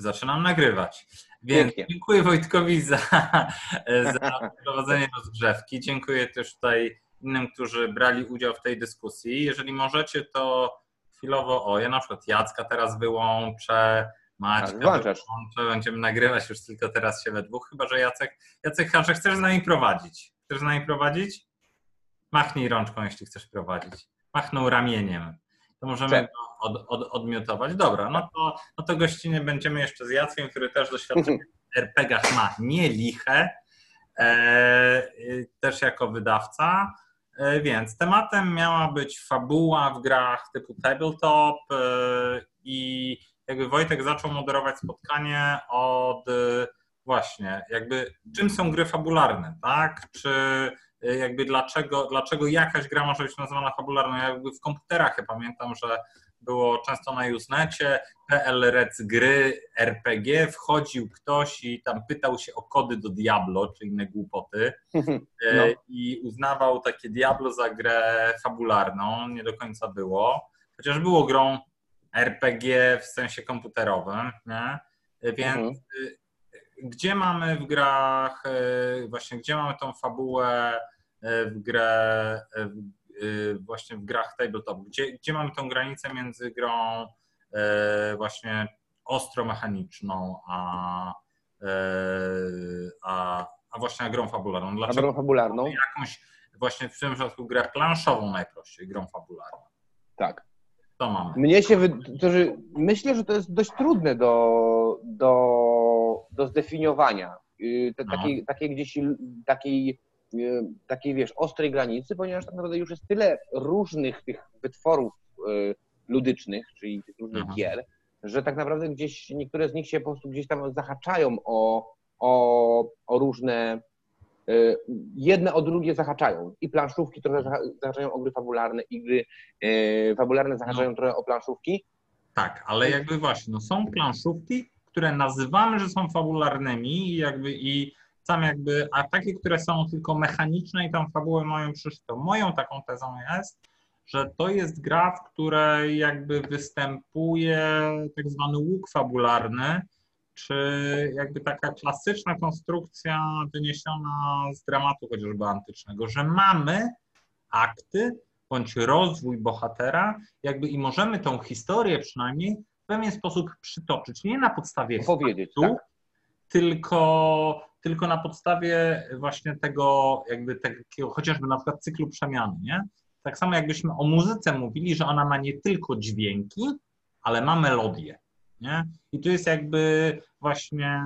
zaczynam nagrywać. Więc Pięknie. dziękuję Wojtkowi za, za prowadzenie rozgrzewki. Dziękuję też tutaj innym, którzy brali udział w tej dyskusji. Jeżeli możecie, to chwilowo, o ja na przykład Jacka teraz wyłączę, Maćka Tak, wyłączę, będziemy nagrywać już tylko teraz się we dwóch, chyba że Jacek, Jacek Hacze, chcesz z nami prowadzić? Chcesz z nami prowadzić? Machnij rączką, jeśli chcesz prowadzić. Machnął ramieniem. To możemy go od, od, odmiotować. Dobra, no to, no to gościnnie będziemy jeszcze z Jackiem, który też doświadczenie w RPG-ach ma nie liche, e, też jako wydawca. E, Więc tematem miała być fabuła w grach typu tabletop e, i jakby Wojtek zaczął moderować spotkanie od e, właśnie jakby czym są gry fabularne, tak? Czy jakby dlaczego, dlaczego jakaś gra może być nazywana fabularną? Ja jakby w komputerach ja pamiętam, że było często na Usenecie, PL Rec gry, RPG, wchodził ktoś i tam pytał się o kody do Diablo, czy inne głupoty e, No. i uznawał takie Diablo za grę fabularną, nie do końca było, chociaż było grą RPG w sensie komputerowym, nie? Więc Mhm. Gdzie mamy w grach, y, właśnie gdzie mamy tą fabułę y, w grę, w- y, właśnie w grach tabletop, gdzie, gdzie mamy tą granicę między grą właśnie ostro mechaniczną, a, a, a właśnie grą fabularną. A Dlaczego drogą fabularną? jakąś właśnie w tym przypadku grę planszową najprościej, grą fabularną? Tak. To mamy. Mnie się wy... myślę, że to jest dość trudne do, do, do zdefiniowania. Te, No. takiej, takiej gdzieś l- takiej, yy, takiej, wiesz, ostrej granicy, ponieważ tak naprawdę już jest tyle różnych tych wytworów ludycznych, czyli tych różnych gier, że tak naprawdę gdzieś niektóre z nich się po prostu gdzieś tam zahaczają o, o, o różne y, jedne o drugie zahaczają. I planszówki trochę zaha- zahaczają o gry fabularne, i gry y, fabularne zahaczają trochę o planszówki. Tak, ale jakby właśnie, no są planszówki, które nazywamy, że są fabularnymi i jakby i sam jakby, a takie, które są tylko mechaniczne i tam fabułę mają przyszytą. Moją taką tezą jest, że to jest gra, w której jakby występuje tak zwany łuk fabularny, czy jakby taka klasyczna konstrukcja wyniesiona z dramatu chociażby antycznego, że mamy akty bądź rozwój bohatera, jakby i możemy tą historię przynajmniej pewien sposób przytoczyć. Nie na podstawie Powiedzieć, faktu, tak? tylko, tylko na podstawie właśnie tego, jakby takiego chociażby na przykład cyklu przemiany, nie? Tak samo jakbyśmy o muzyce mówili, że ona ma nie tylko dźwięki, ale ma melodię, nie? I tu jest jakby właśnie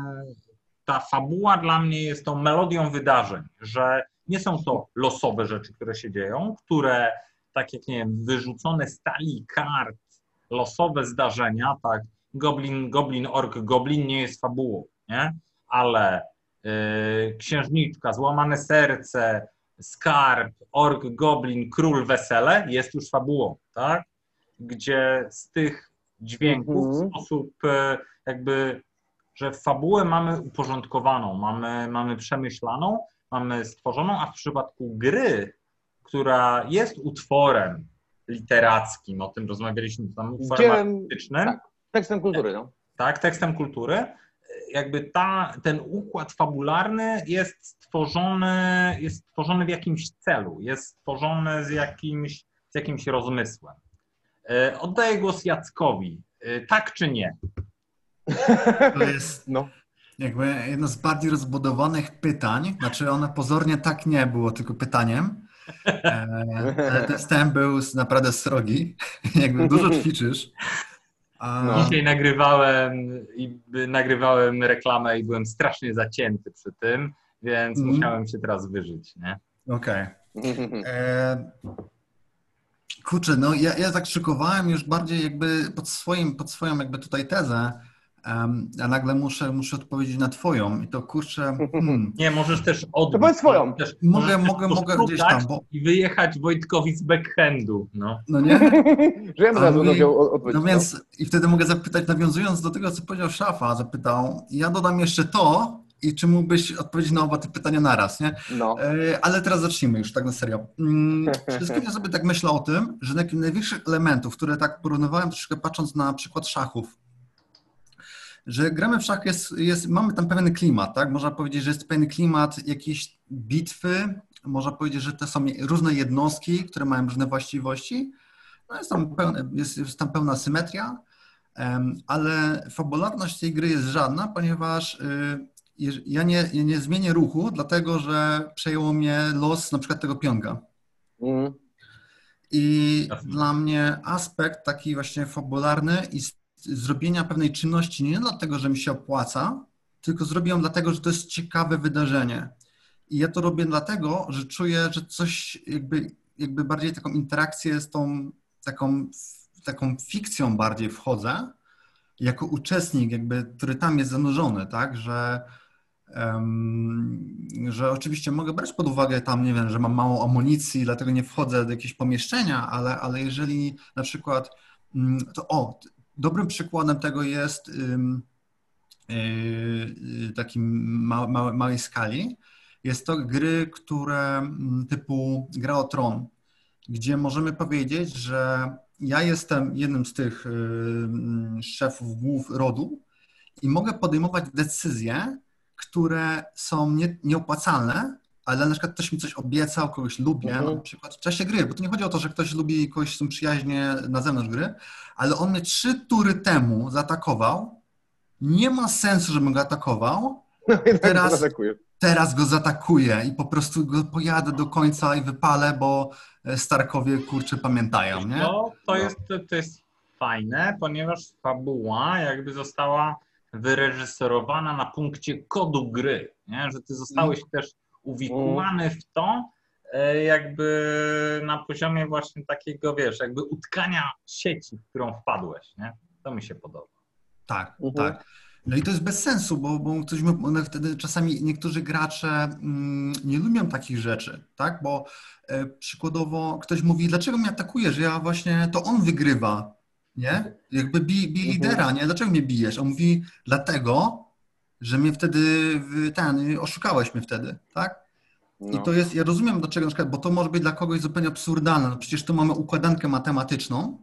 ta fabuła dla mnie jest tą melodią wydarzeń, że nie są to losowe rzeczy, które się dzieją, które tak jak nie wiem, wyrzucone z talii kart, losowe zdarzenia, tak, Goblin, Goblin, Ork, Goblin nie jest fabułą, nie? Ale yy, księżniczka, złamane serce, skarb, Ork, Goblin, Król, Wesele jest już fabułą, tak? Gdzie z tych dźwięków w Mhm. sposób e, jakby, że fabułę mamy uporządkowaną, mamy, mamy przemyślaną, mamy stworzoną, a w przypadku gry, która jest utworem literackim, o tym rozmawialiśmy tam, artystycznym, tak. tekstem kultury, no. tak, tekstem kultury, jakby ta, ten układ fabularny jest stworzony, jest stworzony w jakimś celu, jest stworzony z jakimś, z jakimś rozmysłem. E, Oddaję głos Jackowi. E, Tak czy nie? To jest no. jakby jedno z bardziej rozbudowanych pytań. Znaczy one pozornie tak nie było tylko pytaniem. E, Ale ten wstęp był naprawdę srogi. Jakby dużo ćwiczysz. A, No. Dzisiaj nagrywałem i nagrywałem reklamę i byłem strasznie zacięty przy tym, więc Mhm. musiałem się teraz wyżyć. Nie? Okej. E, Kurczę, no ja, ja tak szykowałem już bardziej jakby pod, swoim, pod swoją jakby tutaj tezę, a nagle muszę, muszę odpowiedzieć na twoją i to kurczę, hmm, Nie, możesz też odbić. To powiedz swoją. Też, Mogę- mogę- mogę gdzieś tam, bo- I wyjechać Wojtkowi z backhandu. No. no nie? Że ja razu odpowiedź. No więc i wtedy mogę zapytać, nawiązując do tego, co powiedział Szafa, zapytał, ja dodam jeszcze to i czy mógłbyś odpowiedzieć na oba te pytania naraz, nie? No. E, Ale teraz zacznijmy już tak na serio. Mm, wszystkim ja sobie tak myślę o tym, że największych elementów, które tak porównywałem troszkę patrząc na przykład szachów, że gramy w szachy jest, jest, mamy tam pewien klimat, tak? Można powiedzieć, że jest pewien klimat jakiejś bitwy, można powiedzieć, że to są różne jednostki, które mają różne właściwości. No jest, tam pełne, jest, jest tam pełna symetria, ale fabularność tej gry jest żadna, ponieważ y, ja nie, ja nie zmienię ruchu, dlatego że przejęło mnie los na przykład tego pionga. Mm. I dla mnie aspekt taki właśnie fabularny i zrobienia pewnej czynności nie dlatego, że mi się opłaca, tylko zrobiłem dlatego, że to jest ciekawe wydarzenie. I ja to robię dlatego, że czuję, że coś jakby, jakby bardziej taką interakcję z tą taką, taką fikcją bardziej wchodzę, jako uczestnik, jakby, który tam jest zanurzony, tak, że że oczywiście mogę brać pod uwagę tam, nie wiem, że mam mało amunicji, dlatego nie wchodzę do jakiegoś pomieszczenia, ale, ale jeżeli na przykład, mm, to o, dobrym przykładem tego jest yy, takim małej, małej skali, jest to gry, które mm, typu Gra o Tron, gdzie możemy powiedzieć, że ja jestem jednym z tych yy, szefów głów rodu i mogę podejmować decyzje, które są nie, nieopłacalne, ale na przykład ktoś mi coś obiecał, kogoś lubię, mhm. na przykład w czasie gry, bo to nie chodzi o to, że ktoś lubi kogoś, są przyjaźnie na zewnątrz gry, ale on mnie trzy tury temu zaatakował, nie ma sensu, żebym go atakował, no tak teraz, teraz go zaatakuję i po prostu go pojadę do końca i wypalę, bo e, Starkowie, kurczę, pamiętają, nie? No, to, jest, to jest fajne, ponieważ fabuła jakby została wyreżyserowana na punkcie kodu gry, nie? że ty zostałeś mm. też uwikłany w to, e, jakby na poziomie właśnie takiego, wiesz, jakby utkania sieci, w którą wpadłeś, nie? To mi się podoba. Tak, mhm. tak. No i to jest bez sensu, bo, bo ktoś, one wtedy czasami niektórzy gracze mm, nie lubią takich rzeczy, tak? Bo e, przykładowo ktoś mówi, dlaczego mnie atakuje, że ja właśnie, to on wygrywa, nie? Jakby bij, bij mhm. lidera, nie? Dlaczego mnie bijesz? On mówi, dlatego, że mnie wtedy, ten, oszukałeś mnie wtedy, tak? No. I to jest, ja rozumiem dlaczego, na przykład, bo to może być dla kogoś zupełnie absurdalne. No przecież tu mamy układankę matematyczną,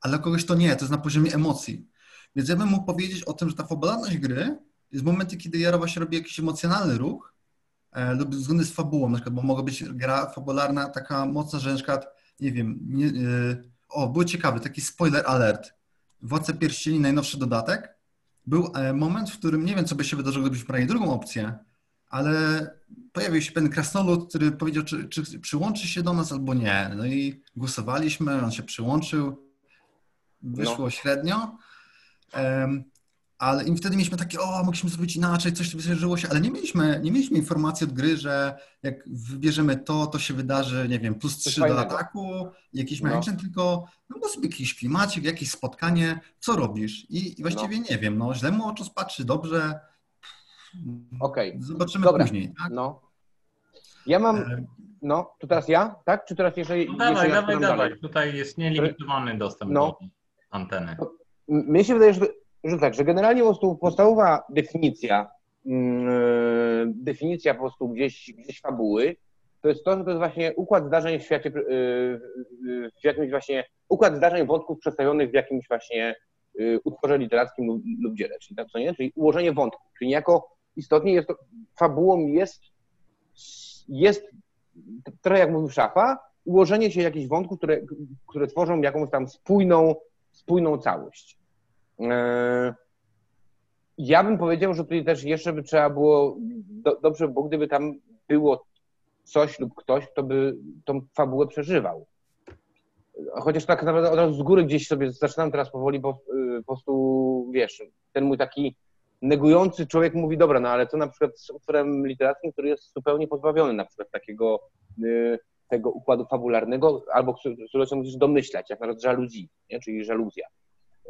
ale dla kogoś to nie, to jest na poziomie emocji. Więc ja bym mógł powiedzieć o tym, że ta fabularność gry jest momenty, kiedy ja właśnie robię jakiś emocjonalny ruch e, lub zgodny z fabułą, na przykład, bo mogła być gra fabularna taka mocna, że na przykład, nie wiem, nie, e, o, był ciekawy, taki spoiler alert. Władca Pierścieni, najnowszy dodatek. Był e, moment, w którym nie wiem, co by się wydarzyło, gdybyśmy brali drugą opcję, ale pojawił się pewien krasnolud, który powiedział, czy, czy przyłączy się do nas albo nie. No i głosowaliśmy, on się przyłączył. Wyszło no. średnio. Um, ale i wtedy mieliśmy takie, o, mogliśmy zrobić inaczej, coś wydarzyło się, ale nie mieliśmy, nie mieliśmy informacji od gry, że jak wybierzemy to, to się wydarzy, nie wiem, plus 3 do ataku, jakiś no. mechaniczny, tylko no bo sobie jakiś klimacik, jakieś spotkanie, co robisz? I, i właściwie no. nie wiem, no źle mu oczu patrzy, dobrze. Okej. Okay. Zobaczymy Dobra. później, tak? No. Ja mam, e, no, to teraz ja, tak? Czy teraz jeżeli... No dawaj, jeżeli dawaj, dawaj. Tutaj jest nielimitowany dostęp no. do anteny. Mnie się wydaje, że że tak, że generalnie po prostu podstawowa definicja, yy, definicja po prostu gdzieś, gdzieś fabuły, to jest to, że to jest właśnie układ zdarzeń w świecie, yy, w jakimś właśnie, układ zdarzeń wątków przedstawionych w jakimś właśnie yy, utworze literackim lub, lub dziele, czyli tak co nie, czyli ułożenie wątków, czyli niejako istotnie jest to, fabułą jest, jest trochę jak mówił Szafa, ułożenie się jakichś wątków, które, które tworzą jakąś tam spójną, spójną całość. E, ja bym powiedział, że tutaj też jeszcze by trzeba było, do, dobrze było, gdyby tam było coś lub ktoś, kto by tą fabułę przeżywał. Chociaż tak naprawdę od razu z góry gdzieś sobie zaczynam teraz powoli, bo y, po prostu, wiesz, ten mój taki negujący człowiek mówi, dobra, no ale co na przykład z utworem literackim, który jest zupełnie pozbawiony na przykład takiego y, tego układu fabularnego, albo którego się musisz domyślać, jak na przykład żaluzji, nie? czyli żaluzja.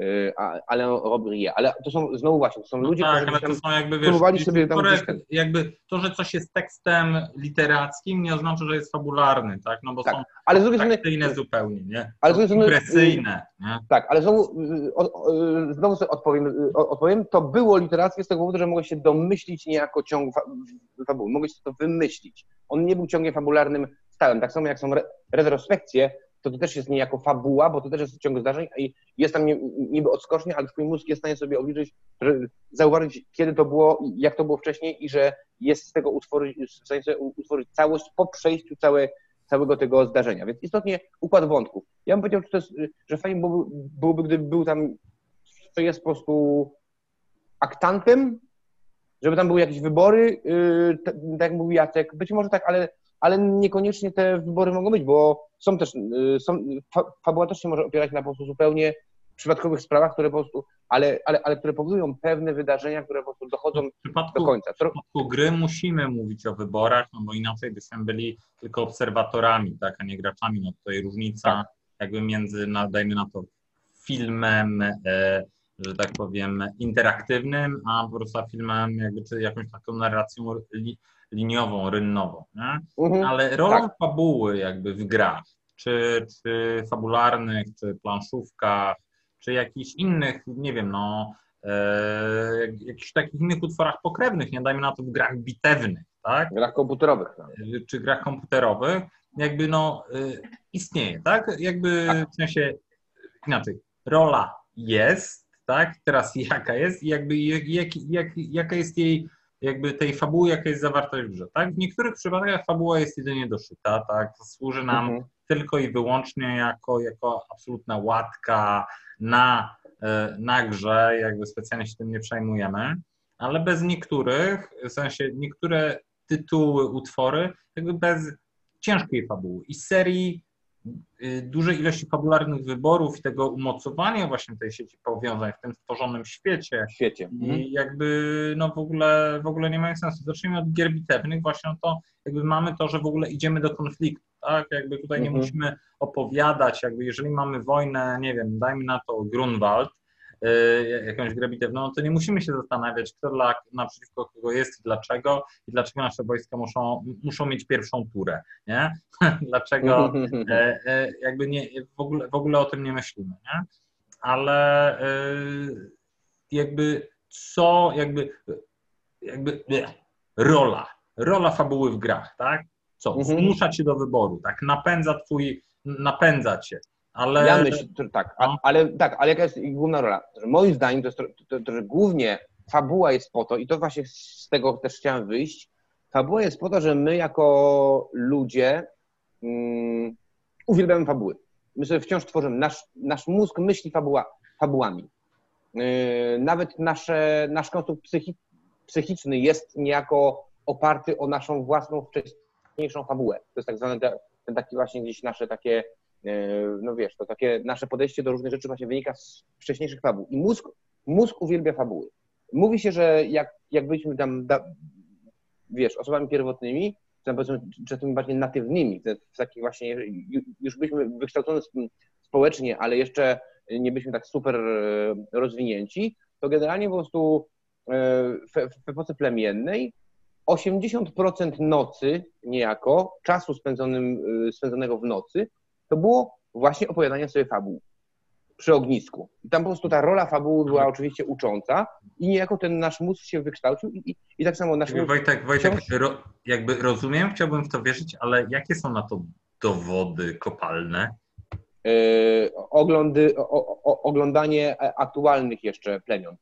Y, ale Robrie. Ale to są znowu właśnie, to są no ludzie, tak, którzy ale to są jakby, wiesz, sobie tam gdzieś... jakby to, że coś jest tekstem literackim nie oznacza, że jest fabularny, tak? No bo tak, są ale z drugiej strony zupełnie, nie? Ale z drugiej strony impresyjne, nie? Tak, ale znowu, y, znowu sobie odpowiem, y, odpowiem, to było literackie z tego powodu, że mogłeś się domyślić niejako ciąg fabuły, mogłeś to wymyślić. On nie był ciągiem fabularnym stałym, tak samo jak są re retrospekcje, to to też jest niejako fabuła, bo to też jest ciąg zdarzeń i jest tam niby odskocznie, ale twój mózg jest w stanie sobie obliczyć, zauważyć, kiedy to było, jak to było wcześniej i że jest z tego utworzyć, w stanie sobie utworzyć całość po przejściu całe, całego tego zdarzenia. Więc istotnie układ wątków. Ja bym powiedział, że, to jest, że fajnie byłoby, byłoby, gdyby był tam, to jest po prostu aktantem, żeby tam były jakieś wybory, yy, tak jak mówił Jacek, być może tak, ale ale niekoniecznie te wybory mogą być, bo są też, y, są, fabuła też się może opierać na po prostu zupełnie przypadkowych sprawach, które po prostu, ale, ale, ale które powodują pewne wydarzenia, które po prostu dochodzą do końca. W przypadku gry musimy mówić o wyborach, no bo inaczej byśmy byli tylko obserwatorami, tak, a nie graczami. No tutaj różnica tak. jakby między, no, dajmy na to, filmem, e, że tak powiem, interaktywnym, a po prostu filmem, jakby, czy jakąś taką narracją li, liniową, rynnową? Mhm, ale rolą tak. fabuły jakby w grach, czy, czy fabularnych, czy planszówkach, czy jakichś innych, nie wiem, no, e, jakichś takich innych utworach pokrewnych, nie dajmy na to w grach bitewnych, tak? W grach komputerowych. Tak. Czy grach komputerowych, jakby no e, istnieje, tak? Jakby tak. w sensie inaczej, rola jest, tak? Teraz jaka jest i jakby jak, jak, jak, jaka jest jej jakby tej fabuły, jaka jest zawarta w grze, tak? W niektórych przypadkach fabuła jest jedynie doszyta, tak? Służy nam mhm. tylko i wyłącznie jako, jako absolutna łatka na, e, na grze, jakby specjalnie się tym nie przejmujemy, ale bez niektórych, w sensie niektóre tytuły, utwory, jakby bez ciężkiej fabuły i serii dużej ilości fabularnych wyborów i tego umocowania właśnie tej sieci powiązań w tym stworzonym świecie. świecie. I mhm. jakby no w ogóle, w ogóle nie ma sensu. Zacznijmy od gier bitewnych, właśnie to jakby mamy to, że w ogóle idziemy do konfliktu, tak? Jakby tutaj nie mhm. musimy opowiadać, jakby jeżeli mamy wojnę, nie wiem, dajmy na to Grunwald, Y, jakąś grę bitewną, to nie musimy się zastanawiać, kto dla, naprzeciwko kogo jest i dlaczego i dlaczego nasze wojska muszą, muszą mieć pierwszą turę, nie? dlaczego e, e, jakby nie, w, ogóle, w ogóle o tym nie myślimy, nie? Ale e, jakby co, jakby, jakby rola, rola fabuły w grach, tak? Co? Mhm. Zmusza cię do wyboru, tak? Napędza twój, napędza cię. Ale... Ja myślę, tak, a, no. ale tak, ale jaka jest główna rola? Że moim zdaniem to jest to, to, to, że głównie fabuła jest po to, i to właśnie z tego też chciałem wyjść, fabuła jest po to, że my jako ludzie um, uwielbiamy fabuły. My sobie wciąż tworzymy, nasz, nasz mózg myśli fabuła, fabułami. Yy, nawet nasze, nasz konstrukt psychi, psychiczny jest niejako oparty o naszą własną wcześniejszą fabułę. To jest tak zwany ten taki właśnie gdzieś nasze takie no wiesz, to takie nasze podejście do różnych rzeczy właśnie wynika z wcześniejszych fabuł. I mózg, mózg uwielbia fabuły. Mówi się, że jak, jak byliśmy tam, da, wiesz, osobami pierwotnymi, czy tymi bardziej natywnymi, w takich właśnie, już byliśmy wykształcone społecznie, ale jeszcze nie byliśmy tak super e, rozwinięci, to generalnie po prostu e, w, w epoce plemiennej 80% nocy niejako, czasu spędzonym, spędzonego w nocy, to było właśnie opowiadanie sobie fabuł przy ognisku. I tam po prostu ta rola fabuły była oczywiście ucząca i niejako ten nasz mózg się wykształcił i, i, i tak samo nasz mózg... Wojtek, Wojtek wciąż... ro, jakby rozumiem, chciałbym w to wierzyć, ale jakie są na to dowody kopalne? Yy, oglądy, o, o, oglądanie aktualnych jeszcze plemion.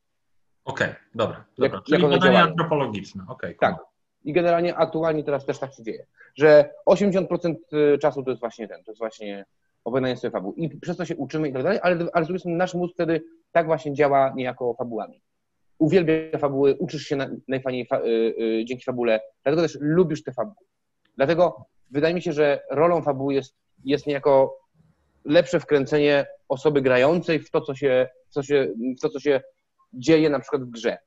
Okej, okay, dobra. dobra. Jak, Czyli badania antropologiczne. Okay, tak. I generalnie aktualnie teraz też tak się dzieje, że 80% y, czasu to jest właśnie ten, to jest właśnie opowiadanie sobie fabuł. I przez to się uczymy i tak dalej, ale, ale z drugiej strony nasz mózg wtedy tak właśnie działa niejako fabułami. Uwielbia fabuły, uczysz się na, najfajniej fa, y, y, dzięki fabule, dlatego też lubisz te fabuły. Dlatego wydaje mi się, że rolą fabuły jest, jest niejako lepsze wkręcenie osoby grającej w to, co się, co się, w to, co się dzieje na przykład w grze.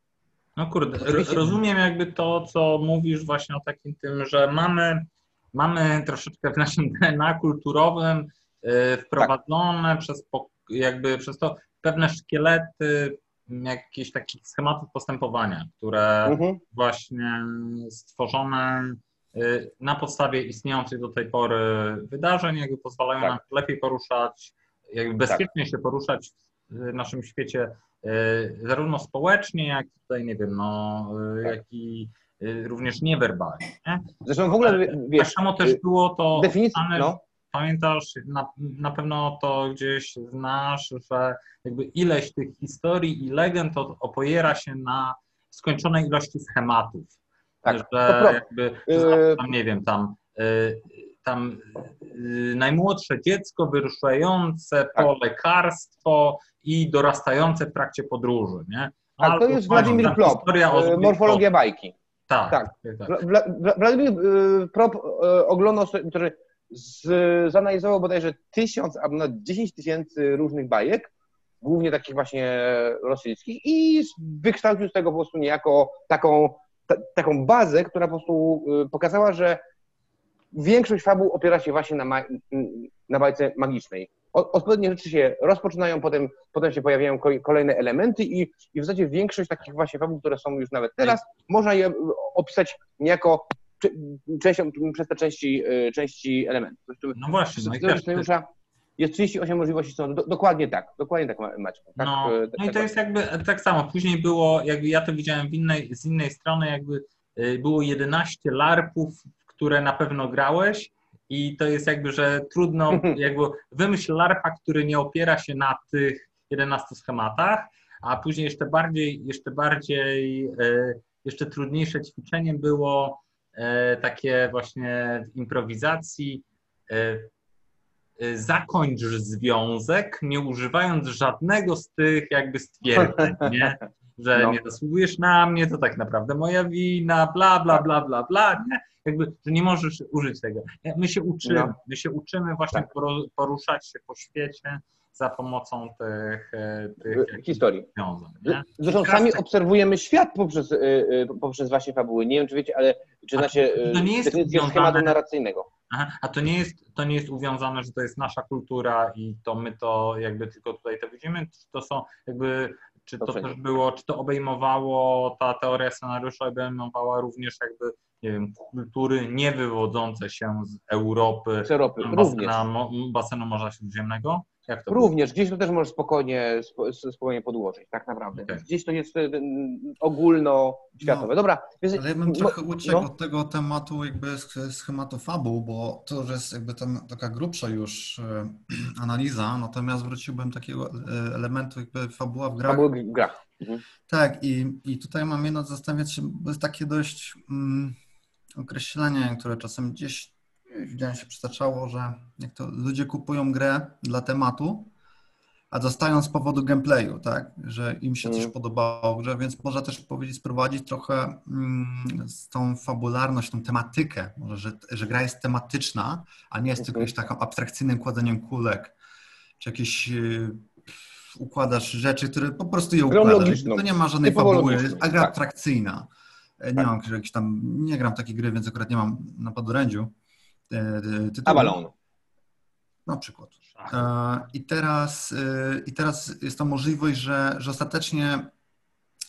No kurde, rozumiem jakby to, co mówisz właśnie o takim tym, że mamy, mamy troszeczkę w naszym DNA kulturowym y, wprowadzone tak. przez jakby przez to pewne szkielety jakichś takich schematów postępowania, które mhm. właśnie stworzone y, na podstawie istniejących do tej pory wydarzeń, jakby pozwalają tak. nam lepiej poruszać, jakby bezpiecznie tak. się poruszać w naszym świecie E, zarówno społecznie, jak i tutaj, nie wiem, no, e, tak. jak i e, również niewerbalnie. Nie? Zresztą w ogóle, wiesz... Tak samo też było to definicja, no. pamiętasz, na, na pewno to gdzieś znasz, że jakby ileś tych historii i legend opowiera się na skończonej ilości schematów. Tak, że jakby, że tam, nie wiem, tam, y, tam y, najmłodsze dziecko wyruszające po tak. lekarstwo i dorastające w trakcie podróży, nie? Tak, to jest Władimir Plop, y, morfologia bajki. Tak. tak. tak. Władimir Plop oglądał, który zanalizował bodajże tysiąc albo nawet dziesięć tysięcy różnych bajek, głównie takich właśnie rosyjskich i wykształcił z tego po prostu niejako taką taką bazę, która po prostu pokazała, że większość fabuł opiera się właśnie na, ma na bajce magicznej. Odpowiednie rzeczy się rozpoczynają, potem, potem się pojawiają kolejne elementy i, i w zasadzie większość takich właśnie fabuł, które są już nawet teraz, można je opisać niejako częścią, przez te części, y, części elementów. No właśnie. No i też, jest 38 możliwości są. Do, dokładnie tak, dokładnie tak macie. Tak, no, e, no i to jest jakby tak samo. Później było, jakby ja to widziałem innej, z innej strony, jakby e, było 11 larpów, które na pewno grałeś i to jest jakby, że trudno, jakby wymyśl larpa, który nie opiera się na tych 11 schematach, a później jeszcze bardziej, jeszcze bardziej, e, jeszcze trudniejsze ćwiczeniem było takie właśnie w improwizacji Y, zakończ związek, nie używając żadnego z tych jakby stwierdzeń, nie? że no. nie zasługujesz na mnie, to tak naprawdę moja wina, bla, bla, bla, bla, bla, nie? Jakby, że nie możesz użyć tego. My się uczymy, no. my się uczymy właśnie tak. poruszać się po świecie za pomocą tych, e, tych historii. Wiązań, Zresztą sami tak. obserwujemy świat poprzez, y, y, poprzez właśnie fabuły. Nie wiem, czy wiecie, ale czy znacie to nie jest schematu narracyjnego. Aha, a to nie, jest, to nie jest uwiązane, że to jest nasza kultura i to my to jakby tylko tutaj to widzimy, czy to są jakby, czy to, to też było, czy to obejmowało, ta teoria scenariusza obejmowała również jakby, nie wiem, kultury niewywodzące się z Europy, z Europy. Basena, basenu Morza Śródziemnego? Również, gdzieś to też możesz spokojnie, spokojnie podłożyć, tak naprawdę. Okay. Gdzieś to jest y, ogólnoświatowe. No, Dobra. Więc, ale ja bym trochę uciekł no. od tego tematu jakby schematu fabuł, bo to już jest jakby tam taka grubsza już e, analiza, natomiast wróciłbym takiego elementu jakby fabuła w grach. Fabuła w grach. Mhm. Tak i, i tutaj mam jedno zastanawiać się, bo jest takie dość mm, określenie, które czasem gdzieś widziałem się przytaczało, że jak to ludzie kupują grę dla tematu, a dostają z powodu gameplayu, tak, że im się coś mm. podobało grze, więc można też powiedzieć, sprowadzić trochę mm, z tą fabularność, tą tematykę, może, że, że gra jest tematyczna, a nie jest tylko jakimś taką abstrakcyjnym kładaniem kulek, czy jakieś yy, układasz rzeczy, które po prostu je układasz. To nie ma żadnej fabuły, a gra tak. abstrakcyjna. Nie tak. mam jakiś tam, nie gram takiej gry, więc akurat nie mam na podorędziu. E, tytułu. Avalon. Na przykład. E, I teraz, e, I teraz jest to możliwość, że, że ostatecznie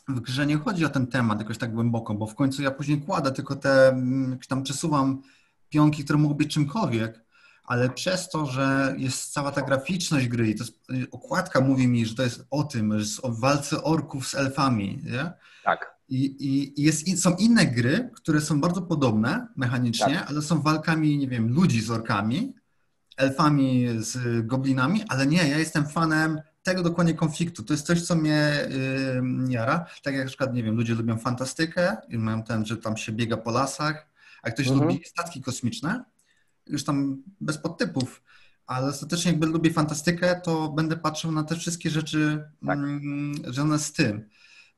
w grze nie chodzi o ten temat jakoś tak głęboko, bo w końcu ja później kładę tylko te, mm, tam przesuwam pionki, które mogą być czymkolwiek, ale przez to, że jest cała ta graficzność gry i to jest, okładka mówi mi, że to jest o tym, że jest o walce orków z elfami, nie? Tak. I, i jest, są inne gry, które są bardzo podobne mechanicznie, tak. ale są walkami, nie wiem, ludzi z orkami, elfami z goblinami, ale nie, ja jestem fanem tego dokładnie konfliktu. To jest coś, co mnie yy, jara. Tak jak na przykład, nie wiem, ludzie lubią fantastykę i mają ten, że tam się biega po lasach, a ktoś mhm. lubi statki kosmiczne, już tam bez podtypów, ale ostatecznie jakby lubię fantastykę, to będę patrzył na te wszystkie rzeczy tak. mm, związane z tym.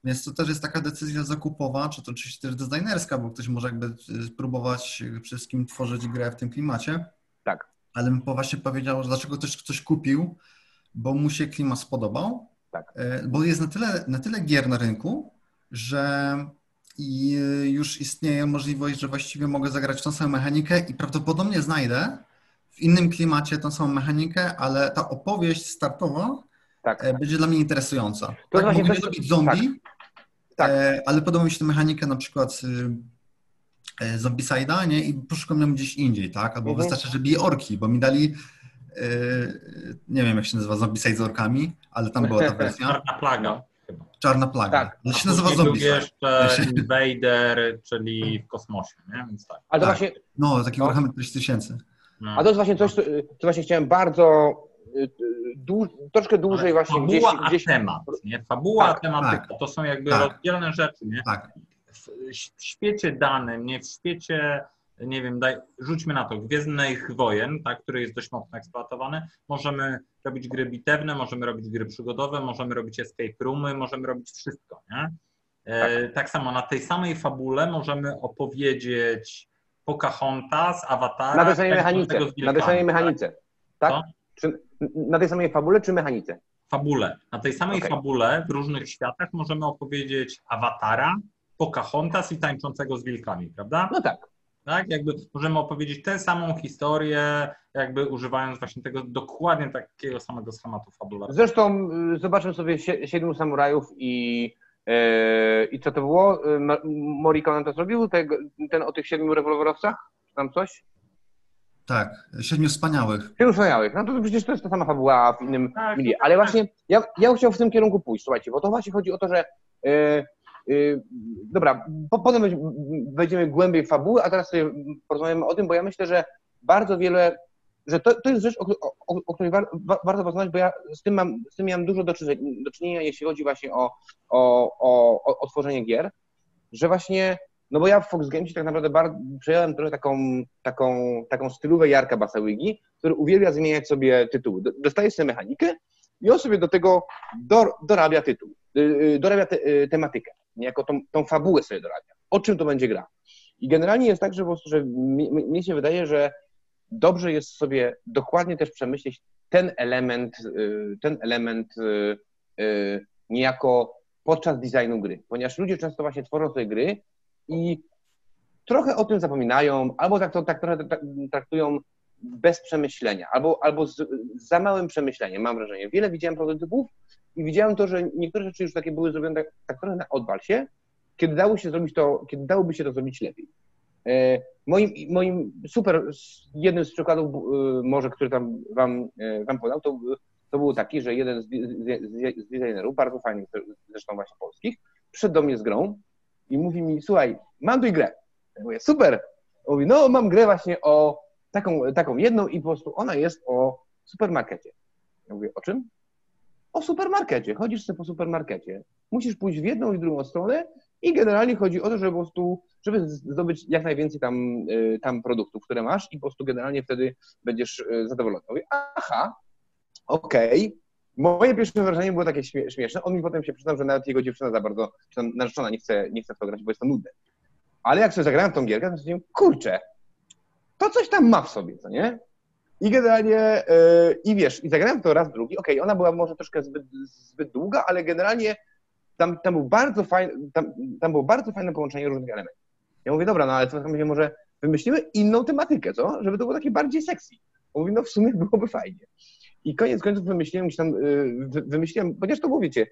Więc to też jest taka decyzja zakupowa, czy to oczywiście też designerska, bo ktoś może jakby y, spróbować przede wszystkim tworzyć grę w tym klimacie. Tak. Ale bym właśnie powiedział, że dlaczego ktoś coś kupił, bo mu się klimat spodobał. Tak. E, bo jest na tyle, na tyle gier na rynku, że i już istnieje możliwość, że właściwie mogę zagrać tą samą mechanikę i prawdopodobnie znajdę w innym klimacie tą samą mechanikę, ale ta opowieść startowa tak. E, będzie dla mnie interesująca. To tak, mogę nie lubić zombie, tak. tak. ale podoba mi się ta mechanika na przykład y, e, Zombicide'a, nie? I poszukam ją gdzieś indziej, tak? Albo mhm. wystarczy, że bije orki, bo mi dali nie wiem jak się nazywa Zombicide z orkami, ale tam była ta wersja. Czarna plaga. Czarna plaga. Tak. To się nazywa Zombicide. jeszcze Invader, czyli w kosmosie, nie? Więc tak. Ale to tak. właśnie... No, taki no. Warhammer 4000. No. A to jest właśnie coś, co, co właśnie chciałem bardzo y, dłu, troszkę dłużej właśnie fabuła gdzieś, gdzieś... temat, nie? Fabuła, tak, tematyka, tak, to są jakby tak. rozdzielne rzeczy, nie? Tak. W, w świecie danym, nie w świecie nie wiem, daj, rzućmy na to, Gwiezdnych Wojen, tak, który jest dość mocno eksploatowany, możemy robić gry bitewne, możemy robić gry przygodowe, możemy robić escape roomy, możemy robić wszystko, nie? E, tak. tak samo na tej samej fabule możemy opowiedzieć Pocahontas, Awatara. Na tej samej mechanice, na tej samej mechanice, tak? tak? Na tej samej fabule czy mechanice? Fabule. Na tej samej okay. fabule w różnych światach możemy opowiedzieć Awatara, Pocahontas i Tańczącego z Wilkami, prawda? No tak. Tak? Jakby możemy opowiedzieć tę samą historię, jakby używając właśnie tego dokładnie takiego samego schematu fabularnego. Zresztą y, zobaczmy sobie Siedmiu Samurajów i, yy, i co to było? Y, Morricone to zrobił? Ten, ten o tych siedmiu rewolwerowcach? Czy tam coś? Tak, Siedmiu Wspaniałych. Siedmiu Wspaniałych. No to przecież to jest ta sama fabuła w innym tak, milieu. Ale właśnie ja, ja chciał w tym kierunku pójść, słuchajcie, bo to właśnie chodzi o to, że yy, Y, dobra, potem wejdziemy głębiej w fabułę, a teraz sobie porozmawiamy o tym, bo ja myślę, że bardzo wiele, że to, to jest rzecz, o, o, o której war, warto porozmawiać, bo ja z tym mam, z tym miałem dużo do, do czynienia, jeśli chodzi właśnie o, o, o, o tworzenie gier, że właśnie, no bo ja w Fox Gamesie tak naprawdę przejąłem trochę taką, taką, taką stylówę Jarka Basałygi, który uwielbia zmieniać sobie tytuły. Dostaje sobie mechanikę i on sobie do tego dor, dorabia tytuł, y, y, dorabia te, tematykę niejako tą, tą fabułę sobie dorabia. O czym to będzie gra? I generalnie jest tak, że po prostu, że mi, mi się wydaje, że dobrze jest sobie dokładnie też przemyśleć ten element, y, ten element y, y, niejako podczas designu gry, ponieważ ludzie często właśnie tworzą sobie gry i trochę o tym zapominają, albo tak, to, tak trochę traktują bez przemyślenia, albo, albo z, za małym przemyśleniem, mam wrażenie. Wiele widziałem prototypów, i widziałem to, że niektóre rzeczy już takie były zrobione tak, tak trochę na odwalsie, kiedy dało się zrobić to, kiedy dałoby się to zrobić lepiej. E, moim, moim super, jednym z przykładów e, może, który tam wam, e, wam podał, to, to był taki, że jeden z, z, z designerów, bardzo fajnych zresztą właśnie polskich, przyszedł do mnie z grą i mówi mi, słuchaj, mam tu grę. Ja mówię, super. Mówi, no mam grę właśnie o taką, taką jedną i po prostu ona jest o supermarkecie. Ja mówię, o czym? o supermarkecie. Chodzisz sobie po supermarkecie. Musisz pójść w jedną i w drugą stronę i generalnie chodzi o to, żeby po prostu, żeby zdobyć jak najwięcej tam, y, tam produktów, które masz i po prostu generalnie wtedy będziesz y, zadowolony. Mówię, aha, okej. Okay. Moje pierwsze wrażenie było takie śmieszne. On mi potem się przyznał, że nawet jego dziewczyna za bardzo, czy tam narzeczona nie chce, nie chce w to grać, bo jest to nudne. Ale jak sobie zagrałem tą gierkę, to stwierdziłem, kurczę, to coś tam ma w sobie, co nie? I generalnie, yy, i wiesz, i zagrałem to raz, drugi, okej, okay, ona była może troszkę zbyt, zbyt długa, ale generalnie tam, tam, był bardzo fajny, tam, tam było bardzo fajne połączenie różnych elementów. Ja mówię, dobra, no ale co mówię, może wymyślimy inną tematykę, co? Żeby to było takie bardziej sexy. On mówi, no w sumie byłoby fajnie. I koniec końców wymyśliłem, tam, yy, wymyśliłem, chociaż to mówicie,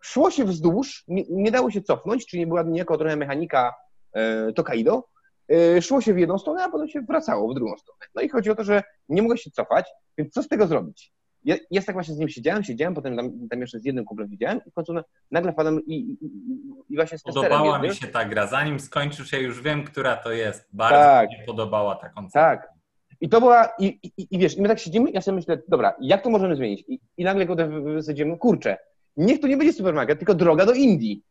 szło się wzdłuż, nie, nie, dało się cofnąć, czyli nie była niejako trochę mechanika yy, Tokaido, Y, szło się w jedną stronę, a potem się wracało w drugą stronę. No i chodzi o to, że nie mogę się cofać, więc co z tego zrobić? Ja, ja tak właśnie z nim siedziałem, siedziałem, potem tam, tam jeszcze z jednym kumplem widziałem i w końcu nagle wpadłem i, i, i właśnie z Podobała mi się ta gra. Zanim skończysz, ja już wiem, która to jest. Bardzo tak. mi się podobała ta koncepcja. Tak. I to była, i, i, i wiesz, i my tak siedzimy, ja sobie myślę, dobra, jak to możemy zmienić? I, i nagle go wysadzimy, kurczę, niech to nie będzie supermarket, tylko droga do Indii.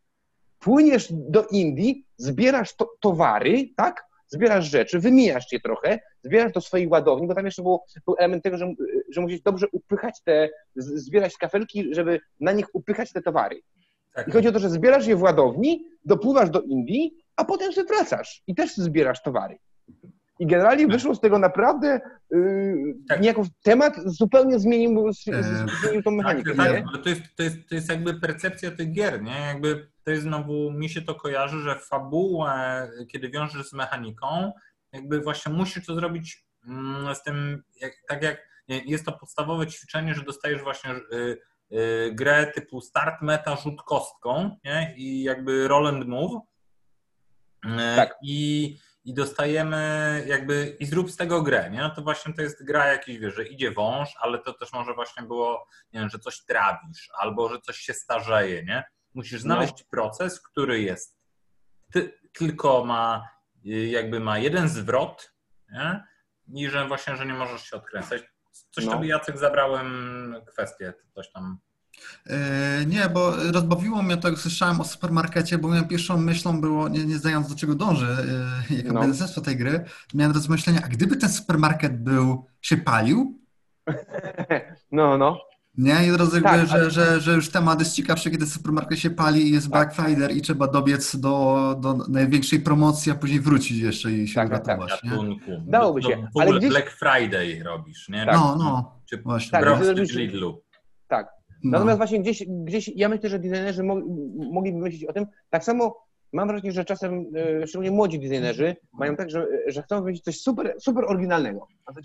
Płyniesz do Indii, zbierasz to, towary, tak? zbierasz rzeczy, wymijasz je trochę, zbierasz do swojej ładowni, bo tam jeszcze był, był element tego, że, że musisz dobrze upychać te, zbierać kafelki, żeby na nich upychać te towary. Tak. I chodzi o to, że zbierasz je w ładowni, dopływasz do Indii, a potem się wracasz i też zbierasz towary. I generalnie tak. wyszło z tego naprawdę yy, tak. niejako temat zupełnie zmienił, e, zmienił tą mechanikę. Tak, tak, ale to jest, to, jest, to jest jakby percepcja tych gier, nie? Jakby to jest znowu, mi się to kojarzy, że fabułę, kiedy wiążesz z mechaniką, jakby właśnie musisz to zrobić mm, z tym, jak, tak jak jest to podstawowe ćwiczenie, że dostajesz właśnie y, y, grę typu start, meta, rzut kostką nie? i jakby roll and move. Y, tak. I i dostajemy jakby i zrób z tego grę, nie? No to właśnie to jest gra jakiś, wiesz, że idzie wąż, ale to też może właśnie było, nie wiem, że coś trawisz albo że coś się starzeje, nie? Musisz znaleźć no. proces, który jest ty, tylko ma jakby ma jeden zwrot, nie? i że właśnie, że nie możesz się odkręcać. Coś No. tobie Jacek zabrałem kwestię, coś tam. E, Nie, bo rozbawiło mnie to, jak słyszałem o supermarkecie, bo moją pierwszą myślą było, nie, nie zdając do czego dąży, e, jako No. no. tej gry, miałem rozmyślenia, a gdyby ten supermarket był, się palił, No, no. nie? I od razu Tak, że, ale- że, że już temat jest ciekawszy, kiedy supermarket się pali i jest Tak. Black Friday i trzeba dobiec do, do największej promocji, a później wrócić jeszcze i się Tak, tak, tak. uratować, nie? Gatunku. Dałoby To się, W ale ogóle gdzieś- Black Friday robisz, nie? Tak. No, no, Czy właśnie. Tak, Lidlu. Tak. No. Natomiast właśnie gdzieś, gdzieś ja myślę, że designerzy mo- mogliby myśleć o tym. Tak samo mam wrażenie, że czasem e, szczególnie młodzi designerzy mają tak, że, że chcą wymyślić coś super, super oryginalnego. A to,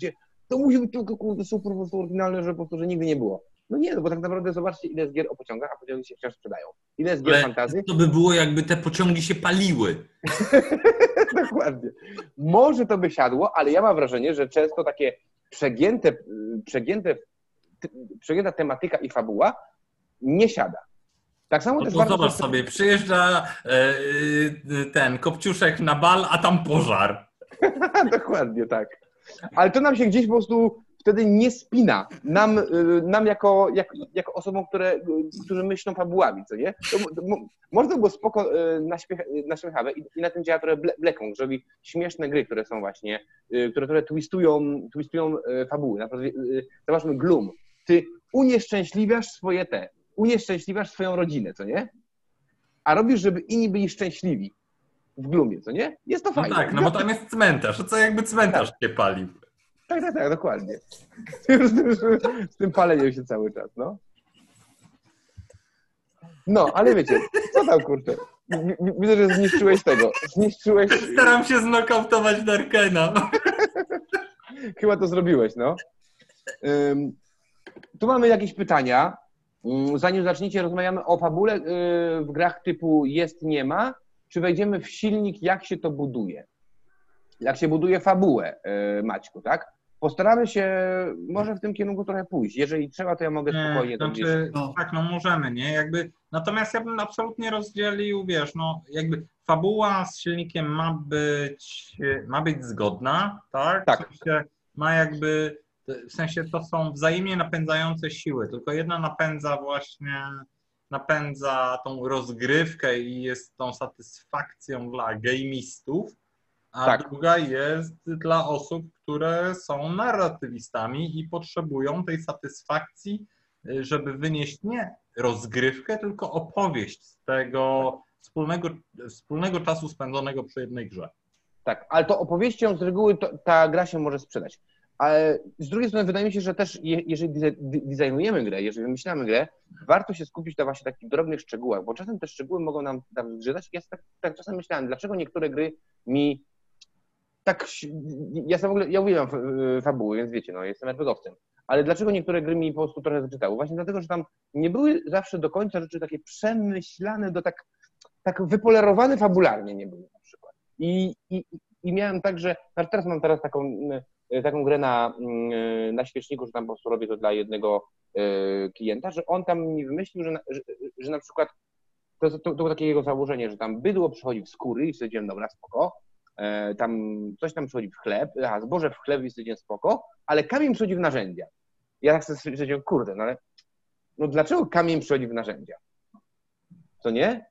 to musi być tylko kurde, super po prostu oryginalne, że po prostu że nigdy nie było. No nie, no bo tak naprawdę zobaczcie, ile jest gier o pociągach, a pociągi się wciąż sprzedają. Ile jest gier Ale fantazy? to by było, jakby te pociągi się paliły. Dokładnie. Może to by siadło, ale ja mam wrażenie, że często takie przegięte, przegięte, przegięta tematyka i fabuła nie siada. Tak samo No też zobacz sobie- przyjeżdża e, ten Kopciuszek na bal, a tam pożar. Dokładnie tak. Ale to nam się gdzieś po prostu wtedy nie spina. Nam, y, nam jako, jak, jako osobom, które, y, którzy myślą fabułami, co nie? To, to, mo- można było spoko naśmiechawe i, i na tym działa trochę Ble- że robi śmieszne gry, które są właśnie, które, twistują, twistują fabuły. Na przykład, zobaczmy Gloom. Ty unieszczęśliwiasz swoje te, unieszczęśliwiasz swoją rodzinę, co nie? A robisz, żeby inni byli szczęśliwi w Gloomie, co nie? Jest to No fajne. tak, no bo tam jest cmentarz. Co jakby cmentarz się palił? Tak, tak, tak, dokładnie. Z tym, z tym paleniem się cały czas, no. No, ale wiecie, co tam, kurczę? Widzę, że zniszczyłeś tego. Zniszczyłeś, Staram się znokautować Darkena. chyba to zrobiłeś, no. Tu mamy jakieś pytania. Ym, Zanim zaczniecie, rozmawiamy o fabule y, w grach typu jest, nie ma. Czy wejdziemy w silnik, jak się to buduje? Jak się buduje fabułę, y, Maćku, tak? Postaramy się może w tym kierunku trochę pójść. Jeżeli trzeba, to ja mogę spokojnie Nie, to znaczy, No. tak, no możemy, nie? Jakby, natomiast ja bym absolutnie rozdzielił, wiesz, no jakby fabuła z silnikiem ma być, ma być zgodna, tak? Tak. W sensie, ma jakby, w sensie to są wzajemnie napędzające siły, tylko jedna napędza właśnie, napędza tą rozgrywkę i jest tą satysfakcją dla gamistów, a Tak. druga jest dla osób, które są narratywistami i potrzebują tej satysfakcji, żeby wynieść nie rozgrywkę, tylko opowieść z tego wspólnego, wspólnego czasu spędzonego przy jednej grze. Tak, ale to opowieścią z reguły to, ta gra się może sprzedać. Ale z drugiej strony wydaje mi się, że też je, jeżeli designujemy grę, jeżeli wymyślamy grę, warto się skupić na właśnie takich drobnych szczegółach, bo czasem te szczegóły mogą nam, nam zgrzytać. Ja tak, tak czasem myślałem, dlaczego niektóre gry mi tak... Ja sam w ogóle, ja uwielbiam fa- fabuły, więc wiecie, no, jestem RPGowcem. Ale dlaczego niektóre gry mi po prostu trochę zgrzytały? Właśnie dlatego, że tam nie były zawsze do końca rzeczy takie przemyślane, do tak, tak wypolerowane fabularnie nie były na przykład. I, i, i miałem tak, że znaczy teraz mam teraz taką, y, taką grę na, y, na świeczniku, że tam po prostu robię to dla jednego y, klienta, że on tam mi wymyślił, że na, że, że na przykład to, to, to było takie jego założenie, że tam bydło przychodzi w skóry i stwierdziłem, dobra, spoko, e, tam coś tam przychodzi w chleb, a zboże w chleb i stwierdziłem, spoko, ale kamień przychodzi w narzędzia. Ja tak sobie stwierdziłem, kurde, no ale no dlaczego kamień przychodzi w narzędzia? Co nie?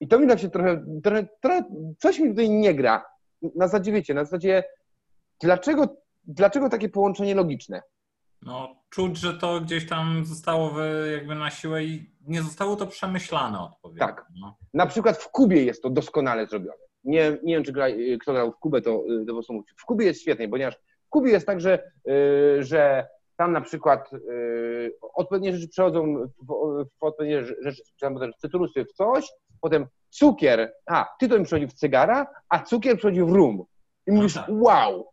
I to mi tak się trochę, trochę, trochę coś mi tutaj nie gra. Na zasadzie, wiecie, na zasadzie, dlaczego, dlaczego takie połączenie logiczne? No, czuć, że to gdzieś tam zostało jakby na siłę i nie zostało to przemyślane odpowiednio. Tak. No. Na przykład w Kubie jest to doskonale zrobione. Nie, nie wiem, czy gra, kto grał w Kubę, to, to po prostu. W Kubie jest świetnie, ponieważ w Kubie jest tak, że, y, że tam na przykład y, odpowiednie rzeczy przechodzą w, w odpowiednie rzeczy, potem cytrusy w coś, potem cukier, a tytoń przychodzi w cygara, a cukier przychodzi w rum. I mówisz, tak. wow,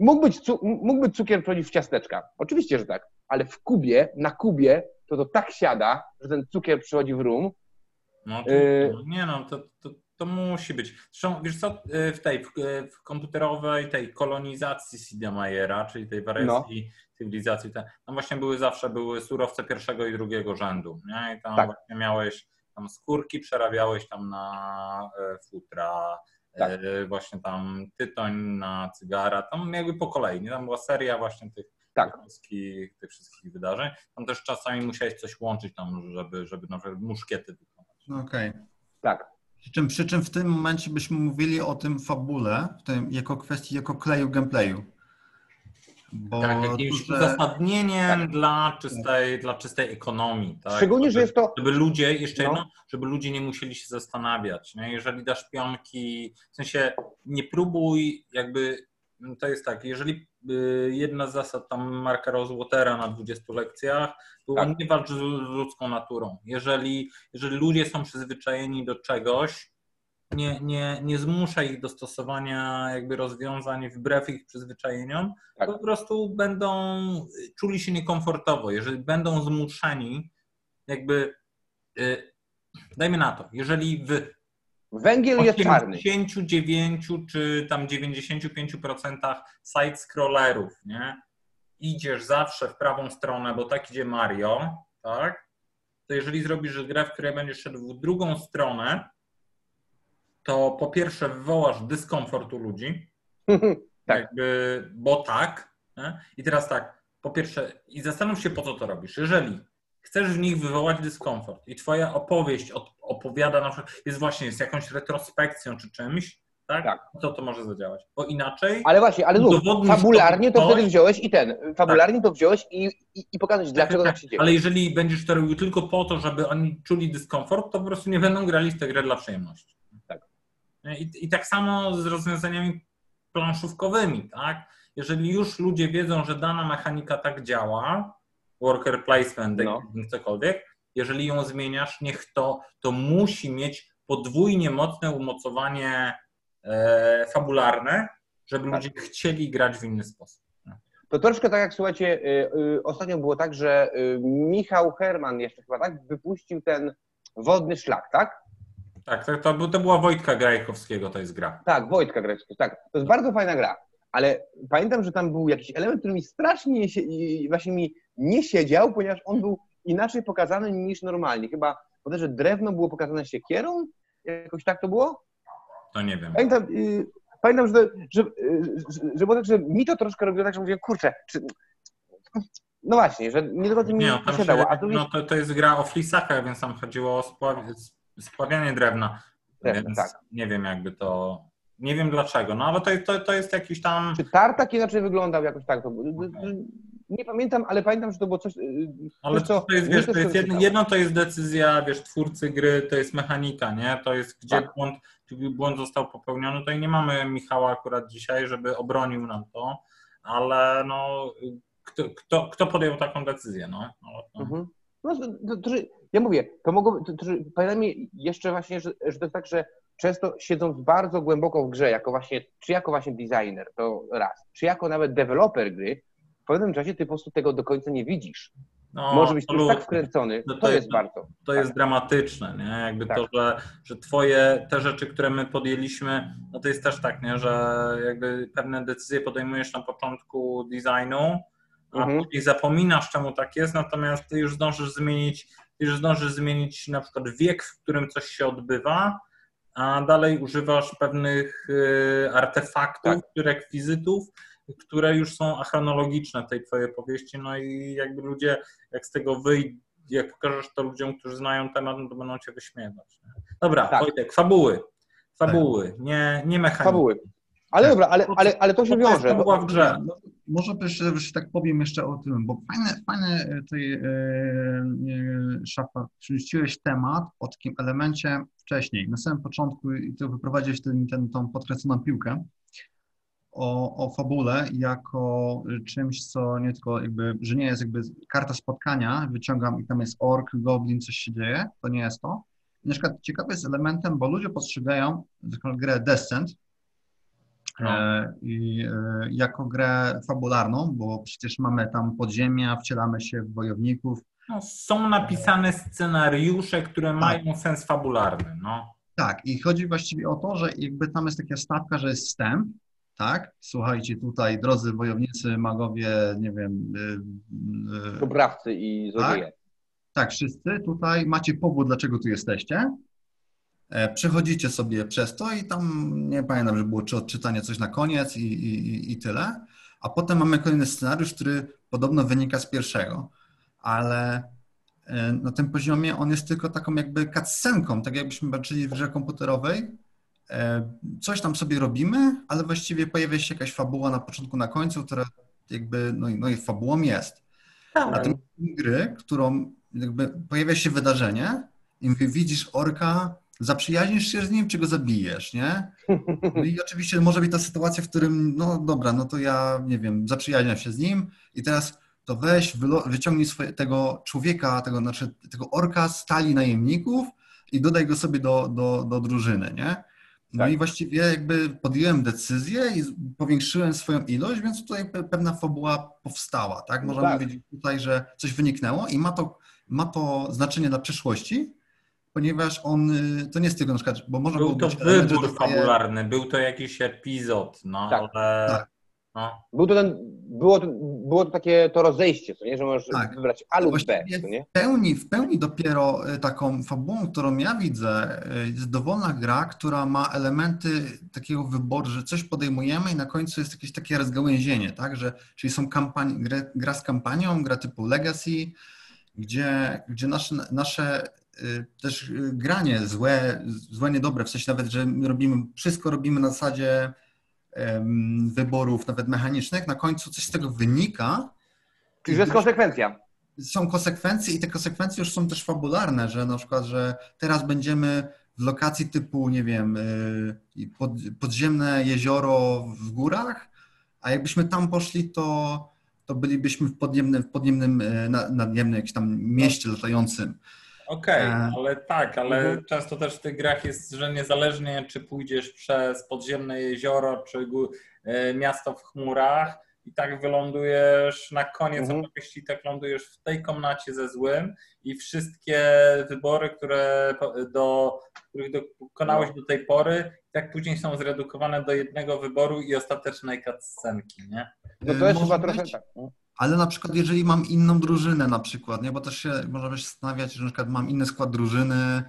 mógł być, mógł być cukier przychodzić w ciasteczka. Oczywiście, że tak, ale w Kubie, na Kubie to to tak siada, że ten cukier przychodzi w rum, No, to, Yy. nie no, to, to, to musi być. Zresztą, wiesz co, yy, w tej, w, yy, w komputerowej tej kolonizacji Sid Meiera, czyli tej wariacji cywilizacji, te, tam właśnie były zawsze były surowce pierwszego i drugiego rzędu, nie? I tam Tak. właśnie miałeś tam skórki, przerabiałeś tam na e, futra, tak. E, właśnie tam tytoń na cygara, tam jakby po kolei, nie? Tam była seria właśnie tych, tak. tych, wszystkich, tych wszystkich wydarzeń. Tam też czasami musiałeś coś łączyć tam, żeby, żeby na przykład muszkiety wykonać. Okej. Okay. Tak. Przy czym, przy czym w tym momencie byśmy mówili o tym fabule, w tym, jako kwestii, jako kleju gameplayu. Bo tak, jakimś że... uzasadnieniem tak. dla, czystej, dla czystej ekonomii. Tak? Szczególnie, żeby, że jest to. Żeby ludzie, jeszcze no. jedno, żeby ludzie nie musieli się zastanawiać. Nie? Jeżeli dasz pionki, w sensie nie próbuj, jakby to jest tak, jeżeli y, jedna z zasad tam Marka Rosewater'a na 20 lekcjach była tak. nie walcz z ludzką naturą. Jeżeli, jeżeli ludzie są przyzwyczajeni do czegoś, nie, nie, nie zmusza ich do stosowania jakby rozwiązań wbrew ich przyzwyczajeniom, tak. po prostu będą czuli się niekomfortowo. Jeżeli będą zmuszeni, jakby y, dajmy na to, jeżeli w Węgiel jest czarny. 89 czy tam 95% side-scrollerów, nie? Idziesz zawsze w prawą stronę, bo tak idzie Mario, tak? To jeżeli zrobisz grę, w której będziesz szedł w drugą stronę, to po pierwsze wywołasz dyskomfort u ludzi, tak. Jakby, bo tak. Nie? I teraz tak, po pierwsze, i zastanów się, po co to robisz. Jeżeli chcesz w nich wywołać dyskomfort i twoja opowieść opowiada na przykład, jest właśnie jest jakąś retrospekcją czy czymś, tak? tak. To to może zadziałać. Bo inaczej. Ale właśnie, ale znów, fabularnie to, wtedy wziąłeś i ten. Fabularnie tak. to wziąłeś i, i, i pokazać, tak, dlaczego tak, tak się dzieje. Ale jeżeli będziesz to robił tylko po to, żeby oni czuli dyskomfort, to po prostu nie będą grali w tę grę dla przyjemności. Tak. I, I tak samo z rozwiązaniami planszówkowymi, tak? Jeżeli już ludzie wiedzą, że dana mechanika tak działa, worker placement, no. cokolwiek, jeżeli ją zmieniasz, niech to, to musi mieć podwójnie mocne umocowanie e, fabularne, żeby tak. ludzie chcieli grać w inny sposób. To troszkę tak jak słuchajcie, y, y, ostatnio było tak, że y, Michał Herman jeszcze chyba tak wypuścił ten wodny szlak, tak? Tak, to, to, to była Wojtka Grajkowskiego, to jest gra. Tak, Wojtka Grajkowskiego, tak. To jest bardzo fajna gra, ale pamiętam, że tam był jakiś element, który mi strasznie właśnie mi nie siedział, ponieważ on był inaczej pokazany niż normalnie. Chyba że drewno było pokazane siekierą, jakoś tak to było? To nie wiem. Pamiętam, y, pamiętam że, że, że, że, było tak, że mi to troszkę robiło tak, że mówię, kurczę, czy... no właśnie, że nie do tym nie, no, się dało. no to, to jest gra o flisakach, więc tam chodziło o spławianie drewna, Drewno, więc tak. nie wiem jakby to... Nie wiem dlaczego, no ale to, to, to jest jakiś tam... Czy tartak inaczej wyglądał jakoś tak? To, okay nie pamiętam, ale pamiętam, że to było coś. Y, ale to, to jest, wiesz, to jest jedno, jedno, to jest decyzja, wiesz, twórcy gry, to jest mechanika, nie? To jest gdzie tak. błąd, błąd został popełniony. Tutaj nie mamy Michała akurat dzisiaj, żeby obronił nam to, ale no, kto, kto, kto podjął taką decyzję, no? no, mhm. no to, to, ja mówię, to mogło, to, to, pamiętaj jeszcze właśnie, że, że to jest tak, że często siedząc bardzo głęboko w grze, jako właśnie, czy jako właśnie designer, to raz, czy jako nawet deweloper gry, pewnym czasie ty po prostu tego do końca nie widzisz. No, Może być tak wkręcony, to, to, to jest, jest, bardzo. To jest tak. dramatyczne, nie? Jakby tak. to, że, że twoje, te rzeczy, które my podjęliśmy, no to jest też tak, nie? Że jakby pewne decyzje podejmujesz na początku designu, a mhm. później zapominasz, czemu tak jest, natomiast ty już zdążysz zmienić, ty już zdążysz zmienić na przykład wiek, w którym coś się odbywa, a dalej używasz pewnych y, artefaktów, tak. rekwizytów, które już są achronologiczne tej twojej opowieści, no i jakby ludzie, jak z tego wyjdą, jak pokażesz to ludziom, którzy znają temat, no to będą cię wyśmiewać. Dobra, tak. Wojtek, fabuły. Fabuły, tak. nie, nie mechaniki. Fabuły. Ale tak. dobra, ale, ale, ale to się to wiąże. Fabuła w grze. Może też, tak powiem jeszcze o tym, bo fajne, fajne tutaj e, e, szafa, przerzuciłeś temat o takim elemencie wcześniej. Na samym początku i to wyprowadziłeś ten, ten, tą podkreśloną piłkę, o, o fabule jako czymś, co nie tylko jakby, że nie jest jakby karta spotkania, wyciągam i tam jest ork, goblin, coś się dzieje, to nie jest to. I na przykład ciekawy jest elementem, bo ludzie postrzegają grę Descent no. e, i, e, jako grę fabularną, bo przecież mamy tam podziemia, wcielamy się w wojowników. No, są napisane scenariusze, które tak. mają sens fabularny. No. Tak, i chodzi właściwie o to, że jakby tam jest taka stawka, że jest wstęp, tak? Słuchajcie, tutaj, drodzy wojownicy, magowie, nie wiem... Yy, Dobrawcy i złodzieje. Tak? tak, wszyscy tutaj macie powód, dlaczego tu jesteście. E, przechodzicie sobie przez to i tam nie pamiętam, że było czy odczytanie coś na koniec i, i, i tyle. A potem mamy kolejny scenariusz, który podobno wynika z pierwszego, ale e, na tym poziomie on jest tylko taką jakby cutscenką, tak jakbyśmy patrzyli w grze komputerowej. E, coś tam sobie robimy, ale właściwie pojawia się jakaś fabuła na początku, na końcu, która jakby, no, no i fabułą jest. Tak. A tym gry, którą jakby pojawia się wydarzenie i widzisz orka, zaprzyjaźnisz się z nim, czy go zabijesz, nie? No i oczywiście może być ta sytuacja, w którym, no dobra, no to ja, nie wiem, zaprzyjaźniam się z nim i teraz to weź, wyciągnij swoje, tego człowieka, tego, znaczy tego orka z talii najemników i dodaj go sobie do, do, do drużyny, nie? No tak. i właściwie jakby podjąłem decyzję i powiększyłem swoją ilość, więc tutaj pewna fabuła powstała, tak? Można tak. powiedzieć tutaj, że coś wyniknęło i ma to, ma to znaczenie dla przyszłości, ponieważ on, y, to nie jest tylko na przykład, bo może Był to wybór dostaje... fabularny, był to jakiś epizod, no tak, ale... Tak. No. Był to ten, było, to, było to takie to rozejście, co nie, że możesz tak. wybrać A lub B. Nie? W, pełni, w pełni dopiero y, taką fabułą, którą ja widzę, y, jest dowolna gra, która ma elementy takiego wyboru, że coś podejmujemy i na końcu jest jakieś takie rozgałęzienie, tak? Że, czyli są kampanie, gra, gra z kampanią, gra typu Legacy, gdzie, gdzie nasze, nasze też granie złe, złe, niedobre, w sensie nawet, że robimy, wszystko robimy na zasadzie wyborów nawet mechanicznych, na końcu coś z tego wynika. Czyli, jest konsekwencja. Są konsekwencje i te konsekwencje już są też fabularne, że na przykład, że teraz będziemy w lokacji typu, nie wiem, y, pod, podziemne jezioro w górach, a jakbyśmy tam poszli, to, to bylibyśmy w podniemnym, w podniemnym, y, nadniemnym jakimś tam mieście latającym. Okej, okay, e, ale tak, ale mhm. często też w tych grach jest, że niezależnie czy pójdziesz przez podziemne jezioro, czy e, miasto w chmurach, i tak wylądujesz na koniec mhm. opowieści, tak lądujesz w tej komnacie ze złym i wszystkie wybory, które do, których dokonałeś no. do tej pory, tak później są zredukowane do jednego wyboru i ostatecznej cutscenki, nie? No to jest chyba trochę tak. No. Ale na przykład, jeżeli mam inną drużynę na przykład, nie? bo też się można się zastanawiać, że na przykład mam inny skład drużyny,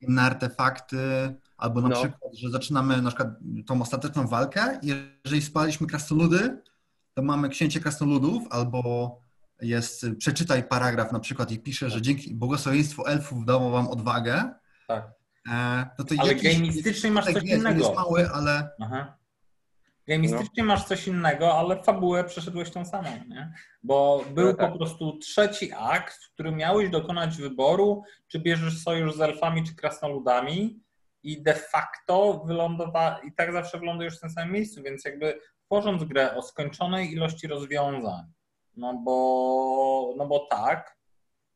inne artefakty, albo na no. przykład, że zaczynamy na przykład tą ostateczną walkę jeżeli spaliśmy krasnoludy, to mamy księcie krasnoludów, albo jest przeczytaj paragraf na przykład i pisze, że dzięki błogosławieństwu elfów dało wam odwagę. Tak. E, to ale gamistycznie masz coś innego. Jest mały, ale... Aha. Gamistycznie no. masz coś innego, ale fabułę przeszedłeś tą samą, nie? Bo był no tak. po prostu trzeci akt, w którym miałeś dokonać wyboru, czy bierzesz sojusz z elfami, czy krasnoludami i de facto wylądowa i tak zawsze wylądujesz w tym samym miejscu, więc jakby tworząc grę o skończonej ilości rozwiązań, no bo, no bo tak,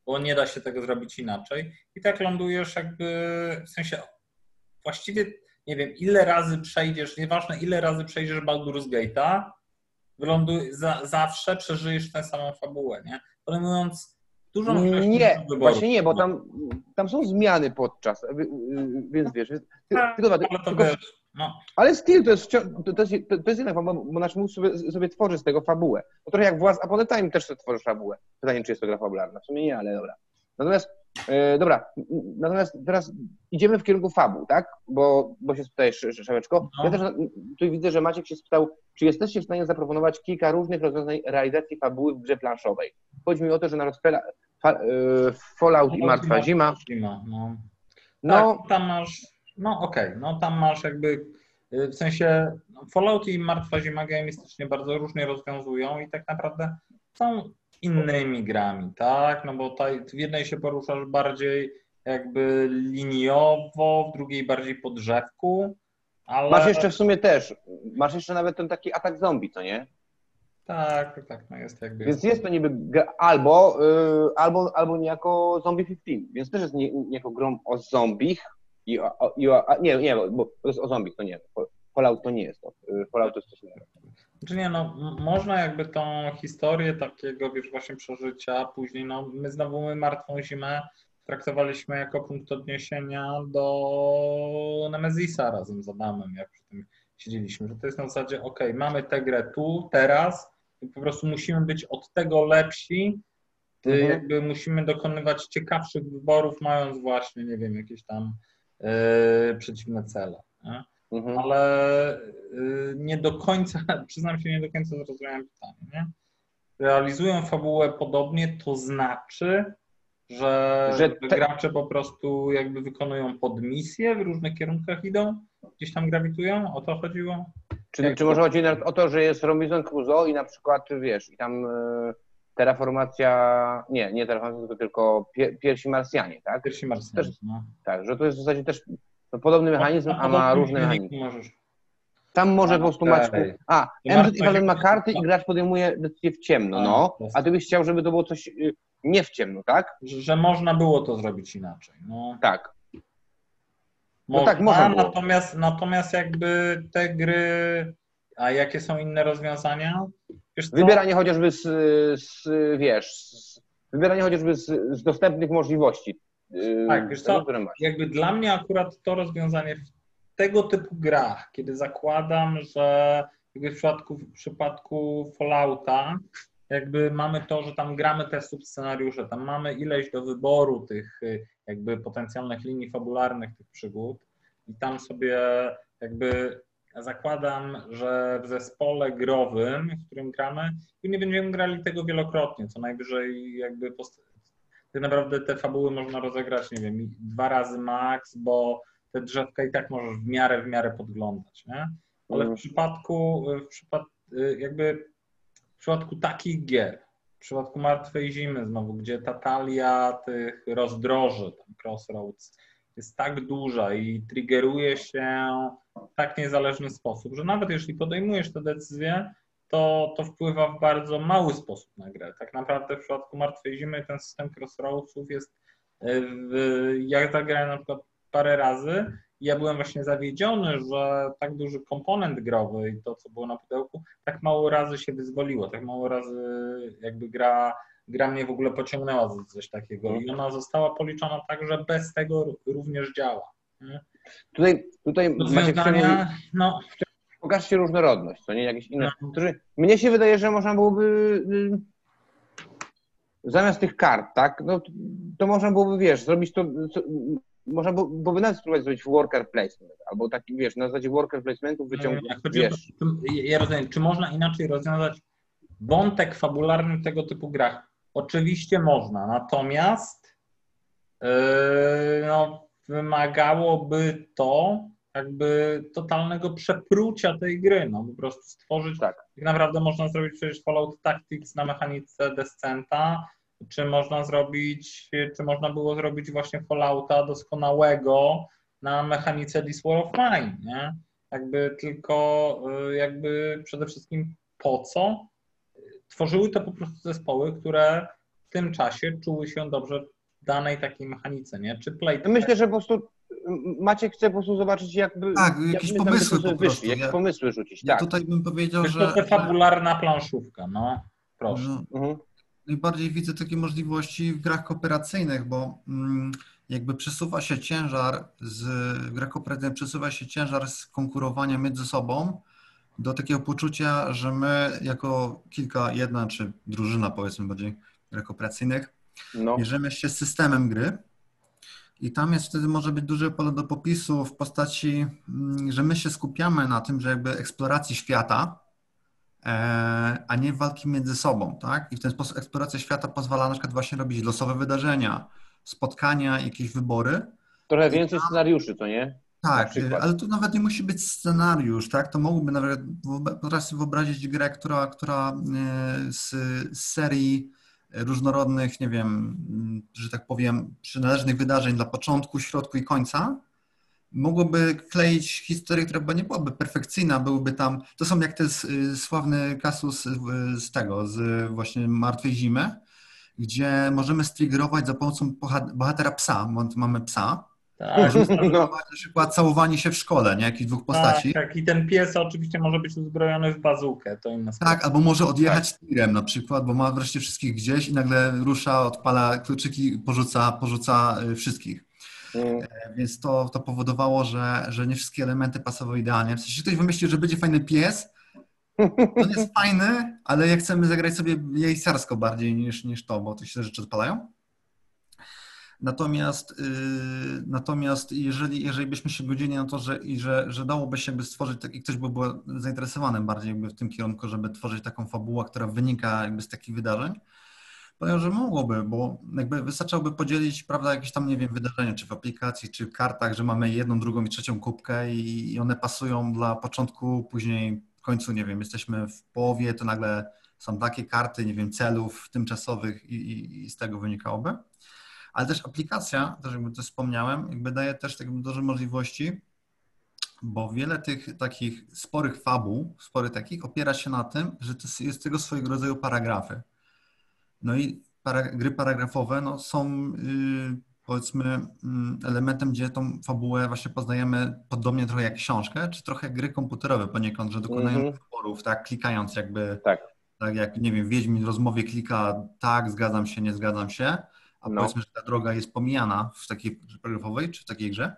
bo nie da się tego zrobić inaczej i tak lądujesz jakby, w sensie właściwie nie wiem, ile razy przejdziesz, nieważne ile razy przejdziesz Baldur's Gate'a, wyląduj, za, zawsze przeżyjesz tę samą fabułę, nie? Podejmując dużą ilość Nie, właśnie nie, bo tam, tam są zmiany podczas, więc wiesz, tak, tylko, ale, to tylko, wiesz, no. ale styl to jest, to jest, to jest fabuła, bo nasz mózg sobie, sobie tworzy z tego fabułę. To trochę jak włas, a potem time też sobie tworzysz fabułę. Pytanie, czy jest to gra fabularna. W sumie nie, ale dobra. Natomiast E, dobra, natomiast teraz idziemy w kierunku fabu, tak? Bo, bo się spytałeś, Szeweczko. Ja też tu widzę, że Maciek się spytał, czy jesteście w stanie zaproponować kilka różnych rozwiązań realizacji fabuły w grze planszowej. Chodzi mi o to, że na fa, e, Fallout i Martwa Zima. zima no. no. Tak, tam masz, no okej, okay, no tam masz jakby e, w sensie no, Fallout i Martwa Zima gamistycznie bardzo różnie rozwiązują i tak naprawdę są innymi grami, tak? No bo w jednej się poruszasz bardziej jakby liniowo, w drugiej bardziej po drzewku, ale... Masz jeszcze w sumie też, masz jeszcze nawet ten taki atak zombie, co nie? Tak, tak, no jest jakby... Więc jest to niby albo, yy, albo, albo niejako Zombie 15, więc też jest nie, niejako grą o zombich i o, i o, a, nie, nie, bo to jest o zombich, to nie, Fallout to nie jest to, y, Fallout to jest coś innego. Czy nie, no można jakby tą historię takiego, wiesz, właśnie przeżycia później, no my znowu my Martwą Zimę traktowaliśmy jako punkt odniesienia do Nemezisa razem z Adamem, jak przy tym siedzieliśmy, że to jest na zasadzie, ok, mamy tę grę tu, teraz i po prostu musimy być od tego lepsi, mhm. jakby musimy dokonywać ciekawszych wyborów, mając właśnie, nie wiem, jakieś tam yy, przeciwne cele. Nie? Mhm. Ale yy, nie do końca, przyznam się, nie do końca zrozumiałem pytanie. Nie? Realizują fabułę podobnie, to znaczy, że, Że te- gracze po prostu jakby wykonują podmisje, w różnych kierunkach idą, gdzieś tam grawitują, o to chodziło? Czy, Jak czy to- może chodzi nawet o to, że jest Robinson Crusoe i na przykład, wiesz, i tam e, terraformacja, nie, nie terraformacja, tylko, tylko pie, pierwsi Marsjanie, tak? Pierwsi Marsjanie. Też- No. Tak, że to jest w zasadzie też no, podobny mechanizm, a ma różne mechanizmy. Tam może po prostu. Maćku... A, MZ i Wallen ma karty i gracz podejmuje decyzję w ciemno, A, no. A ty byś chciał, żeby to było coś y, nie w ciemno, tak? że, że można było to zrobić inaczej. No, Tak. No można, tak, można było. Natomiast, natomiast jakby te gry, a jakie są inne rozwiązania? Wybieranie chociażby z, z wiesz, z, wybieranie chociażby z, z dostępnych możliwości. Y, Tak, wiesz co? Jakby dla mnie akurat to rozwiązanie w tego typu grach, kiedy zakładam, że jakby w przypadku, w przypadku Fallouta jakby mamy to, że tam gramy te subscenariusze, tam mamy ileś do wyboru tych y, jakby potencjalnych linii fabularnych tych przygód i tam sobie jakby zakładam, że w zespole growym, w którym gramy, nie będziemy grali tego wielokrotnie, co najwyżej jakby post- tak naprawdę te fabuły można rozegrać, nie wiem, dwa razy max, bo te drzewka i tak możesz w miarę, w miarę podglądać, nie? Ale w Mhm. przypadku, w przypad, jakby w przypadku takich gier, w przypadku Martwej Zimy znowu, gdzie ta talia tych rozdroży, tam Crossroads, jest tak duża i triggeruje się w tak niezależny sposób, że nawet jeśli podejmujesz tę decyzję, to, to wpływa w bardzo mały sposób na grę. Tak naprawdę w przypadku Martwej Zimy ten system Crossroadsów jest, e, w, ja zagrałem na przykład parę razy i ja byłem właśnie zawiedziony, że tak duży komponent growy i to, co było na pudełku, tak mało razy się wyzwoliło, tak mało razy jakby gra, gra mnie w ogóle pociągnęła za coś takiego i ona została policzona tak, że bez tego również działa. nie? Tutaj, tutaj Maciek no, pokażcie różnorodność, to nie jakieś inne. No. Którzy, mnie się wydaje, że można byłoby y, zamiast tych kart, tak, no, to, to można byłoby, wiesz, zrobić to, co, można by- byłoby nawet spróbować zrobić worker placement, albo taki, wiesz, na zasadzie worker placementu wyciągnąć, Jak chodzi o to, wiesz, czy- ja rozumiem, czy można inaczej rozwiązać wątek fabularny w tego typu grach? Oczywiście można, natomiast yy, no, wymagałoby to jakby totalnego przeprucia tej gry, no po prostu stworzyć, Tak. tak naprawdę można zrobić przecież Fallout Tactics na mechanice Descenta, czy można zrobić, czy można było zrobić właśnie Fallouta doskonałego na mechanice This War of Mine, nie? Jakby tylko, y, jakby przede wszystkim po co? Tworzyły to po prostu zespoły, które w tym czasie czuły się dobrze w danej takiej mechanice, nie? Czy play Myślę, że po prostu Maciek chce po prostu zobaczyć, jakby. Tak, jak jakieś pomysły po prostu. Wyszli, jakieś Ja- pomysły rzucić, Ja tak. tutaj bym powiedział, Jest że, to fabularna planszówka, no proszę. no, Mhm. najbardziej widzę takie możliwości w grach kooperacyjnych, bo mm, jakby przesuwa się ciężar z w grach kooperacyjnych przesuwa się ciężar z konkurowania między sobą do takiego poczucia, że my jako kilka, jedna czy drużyna powiedzmy bardziej grach kooperacyjnych No. bierzemy się systemem gry i tam jest wtedy może być duże pole do popisu w postaci, mm, że my się skupiamy na tym, że jakby eksploracji świata, e, a nie walki między sobą, tak? I w ten sposób eksploracja świata pozwala na przykład właśnie robić losowe wydarzenia, spotkania, jakieś wybory. Trochę więcej scenariuszy, co nie? Na Tak, ale to nawet nie musi być scenariusz, tak? To mogłoby nawet, potrafię sobie wyobrazić grę, która, która e, z serii różnorodnych, nie wiem, m, że tak powiem, przynależnych wydarzeń dla początku, środku i końca, mogłoby kleić historię, która by nie byłaby perfekcyjna, byłyby tam, to są jak ten y, sławny kasus y, z tego, z właśnie Martwej Zimy, gdzie możemy striggerować za pomocą boha- bohatera psa, bo mamy psa, Tak, No. na przykład całowanie się w szkole, nie? Jakichś dwóch postaci. tak, tak. I ten pies oczywiście może być uzbrojony w bazukę, to inna sprawa. Tak, albo może odjechać tirem na przykład, bo ma wreszcie wszystkich gdzieś i nagle rusza, odpala kluczyki, porzuca, porzuca y, wszystkich. Mm. E, Więc to, to powodowało, że, że nie wszystkie elementy pasowały idealnie. W sensie ktoś wymyślił, że będzie fajny pies, on jest fajny, ale jak chcemy zagrać sobie jejcarsko bardziej niż, niż to, bo to się rzeczy odpalają. Natomiast, yy, natomiast jeżeli, jeżeli byśmy się godzili na to, że, i że, że dałoby się jakby stworzyć, tak, i ktoś by był zainteresowany bardziej w tym kierunku, żeby tworzyć taką fabułę, która wynika jakby z takich wydarzeń, powiem, że mogłoby, bo jakby wystarczyłoby podzielić, prawda, jakieś tam, nie wiem, wydarzenia, czy w aplikacji, czy w kartach, że mamy jedną, drugą i trzecią kubkę i, i one pasują dla początku, później w końcu, nie wiem, jesteśmy w połowie, to nagle są takie karty, nie wiem, celów tymczasowych i, i, i z tego wynikałoby. Ale też aplikacja, też jakby to wspomniałem, jakby daje też tak duże możliwości, bo wiele tych takich sporych fabuł, sporych takich, opiera się na tym, że to jest tego swojego rodzaju paragrafy. No i para, gry paragrafowe no, są yy, powiedzmy yy, elementem, gdzie tą fabułę właśnie poznajemy podobnie trochę jak książkę, czy trochę jak gry komputerowe poniekąd, że dokonają mm -hmm. wyborów, tak, klikając jakby, tak. tak jak, nie wiem, Wiedźmin w rozmowie klika tak, zgadzam się, nie zgadzam się, a no. powiedzmy, że ta droga jest pomijana w takiej paragrafowej, czy w takiej grze.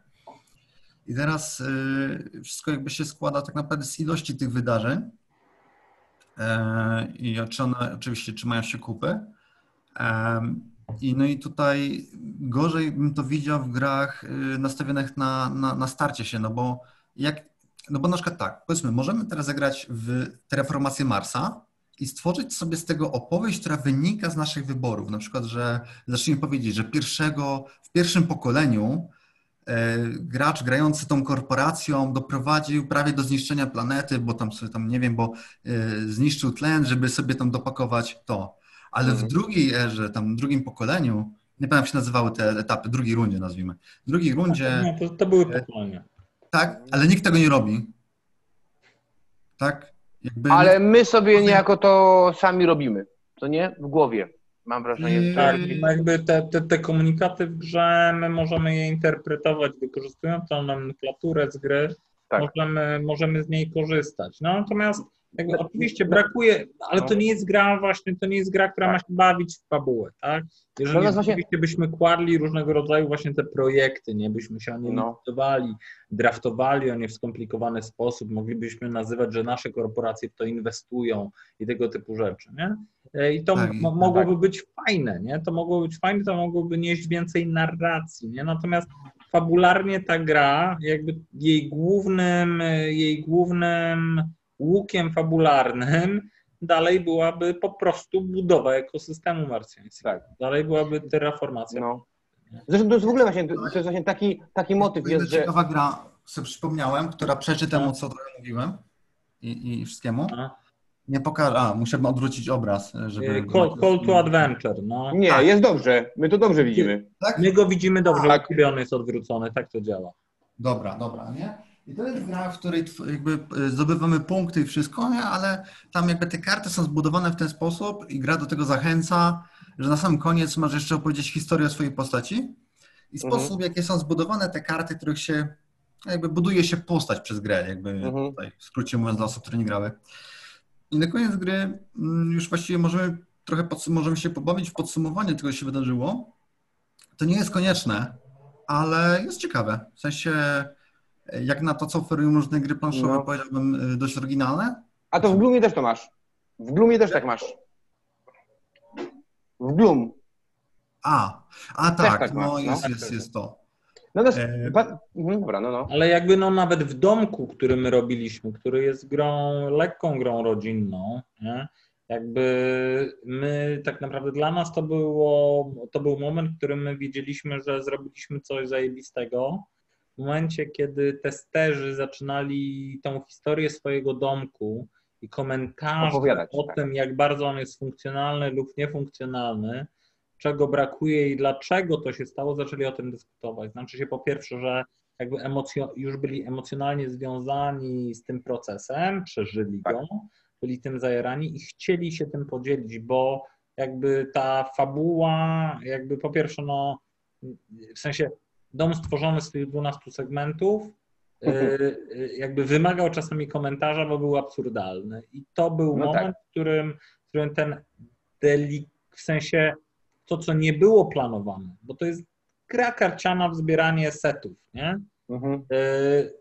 I teraz yy, wszystko jakby się składa tak naprawdę z ilości tych wydarzeń, e, i czy one oczywiście trzymają się kupy, i no i tutaj gorzej bym to widział w grach y, nastawionych na, na, na starcie się, no bo jak, no bo na przykład tak, powiedzmy, możemy teraz zagrać w Terraformację Marsa i stworzyć sobie z tego opowieść, która wynika z naszych wyborów. Na przykład, że zacznijmy powiedzieć, że pierwszego, w pierwszym pokoleniu e, gracz grający tą korporacją doprowadził prawie do zniszczenia planety, bo tam sobie tam, nie wiem, bo e, zniszczył tlen, żeby sobie tam dopakować to ale w mhm. drugiej erze, tam w drugim pokoleniu, nie pamiętam jak się nazywały te etapy, drugiej rundzie nazwijmy. W drugiej rundzie... Nie, to, to były e, pokolenia. Tak, ale nikt tego nie robi. Tak? Jakby ale my sobie niejako to sami robimy, to nie? W głowie. Mam wrażenie, że... Tak, no jakby te, te, te komunikaty w grze, my możemy je interpretować, wykorzystując tą nomenklaturę z gry, tak. możemy, możemy z niej korzystać. No, natomiast jakby no, oczywiście no, brakuje, ale to no. nie jest gra właśnie, to nie jest gra, która tak. ma się bawić w fabułę, tak? Jeżeli no, oczywiście byśmy kładli różnego rodzaju właśnie te projekty, nie? Byśmy się o nie no. licytowali, draftowali o nie w skomplikowany sposób, moglibyśmy nazywać, że nasze korporacje w to inwestują i tego typu rzeczy, nie? E, I to tak, mogłoby tak. być fajne, nie? To mogłoby być fajne, to mogłoby nieść więcej narracji, nie? Natomiast fabularnie ta gra, jakby jej głównym, jej głównym łukiem fabularnym dalej byłaby po prostu budowa ekosystemu marsjańskiego. Tak. Dalej byłaby terraformacja. No. Zresztą to jest w ogóle właśnie, to jest właśnie taki, taki motyw. Jest, że... ciekawa gra, sobie przypomniałem, która przeczy temu, co mówiłem i, i wszystkiemu. A. Nie pokażę, a musiałbym odwrócić obraz, żeby... Call, call to adventure, no. Nie, tak. jest dobrze, my to dobrze widzimy. Tak? My go widzimy dobrze, tak. on jest odwrócony, tak to działa. Dobra, dobra, nie? I to jest gra, w której jakby e, zdobywamy punkty i wszystko, nie? ale tam jakby te karty są zbudowane w ten sposób i gra do tego zachęca, że na sam koniec masz jeszcze opowiedzieć historię o swojej postaci i mhm. sposób, jakie są zbudowane te karty, których się jakby buduje się postać przez grę, jakby mhm. tutaj w skrócie mówiąc dla osób, które nie grały. I na koniec gry mm, już właściwie możemy trochę możemy się pobawić w podsumowanie tego, co się wydarzyło. To nie jest konieczne, ale jest ciekawe. W sensie jak na to, co oferują różne gry planszowe, no. powiedziałbym y, dość oryginalne. A to w Gloomie też to masz. W Gloomie też tak masz. W Gloom. A, a tak, tak no, jest, no. jest, jest to. No, no, e... Mhm, dobra, no, no. Ale jakby no nawet w domku, który my robiliśmy, który jest grą, lekką grą rodzinną, nie? jakby my tak naprawdę dla nas to było, to był moment, w którym my wiedzieliśmy, że zrobiliśmy coś zajebistego, w momencie, kiedy testerzy zaczynali tą historię swojego domku i komentarze o tak. tym, jak bardzo on jest funkcjonalny lub niefunkcjonalny, czego brakuje i dlaczego to się stało, zaczęli o tym dyskutować. Znaczy się po pierwsze, że jakby emocjo- już byli emocjonalnie związani z tym procesem, przeżyli tak. go, byli tym zajerani i chcieli się tym podzielić, bo jakby ta fabuła, jakby po pierwsze, no w sensie dom stworzony z tych 12 segmentów e, mhm. e, jakby wymagał czasami komentarza, bo był absurdalny. I to był no moment, tak. w, którym, w którym ten delik, w sensie to, co nie było planowane, bo to jest gra karciana w zbieranie setów, nie? Mhm. E,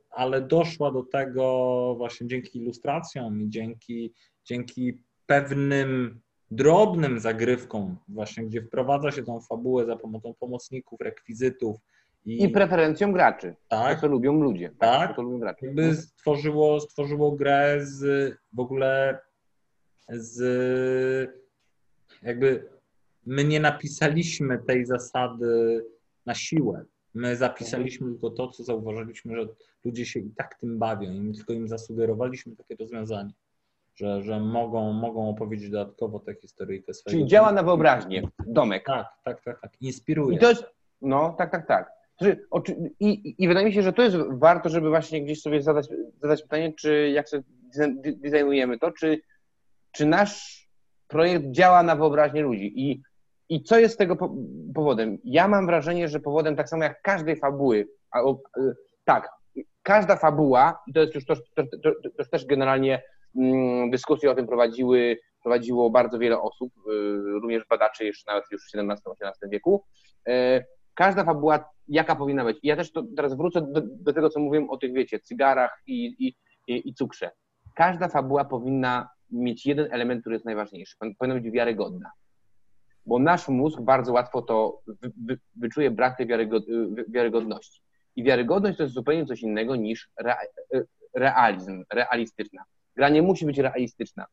ale doszła do tego właśnie dzięki ilustracjom i dzięki, dzięki pewnym drobnym zagrywką, właśnie gdzie wprowadza się tą fabułę za pomocą pomocników, rekwizytów i, I preferencją graczy. Tak. To, co lubią ludzie. Tak. To, co lubią gracze. Jakby mhm. stworzyło, stworzyło grę z w ogóle z jakby my nie napisaliśmy tej zasady na siłę. My zapisaliśmy tylko to, co zauważyliśmy, że ludzie się i tak tym bawią i my tylko im zasugerowaliśmy takie rozwiązanie, że, że mogą, mogą opowiedzieć dodatkowo tę historyjkę swojego. Czyli działa na wyobraźnię, domek. Tak, tak, tak, tak. Inspiruje. I to jest, no, tak, tak, tak. I, I wydaje mi się, że to jest warto, żeby właśnie gdzieś sobie zadać, zadać pytanie, czy jak sobie designujemy to, czy, czy nasz projekt działa na wyobraźnię ludzi. I, i co jest tego powodem? Ja mam wrażenie, że powodem tak samo jak każdej fabuły, a, o, tak, każda fabuła, i to jest już to, to, to, to też generalnie mm, dyskusje o tym prowadziły, prowadziło bardzo wiele osób, y, również badaczy jeszcze nawet już w XVII-XVIII wieku. Y, każda fabuła, jaka powinna być. I ja też to, teraz wrócę do, do, tego, co mówiłem o tych, wiecie, cygarach i, i, i, cukrze. Każda fabuła powinna mieć jeden element, który jest najważniejszy. Powinna być wiarygodna. Bo nasz mózg bardzo łatwo to wy, wy, wyczuje brak tej wiarygod, wiarygodności. I wiarygodność to jest zupełnie coś innego niż re, realizm, realistyczna. Gra nie musi być realistyczna,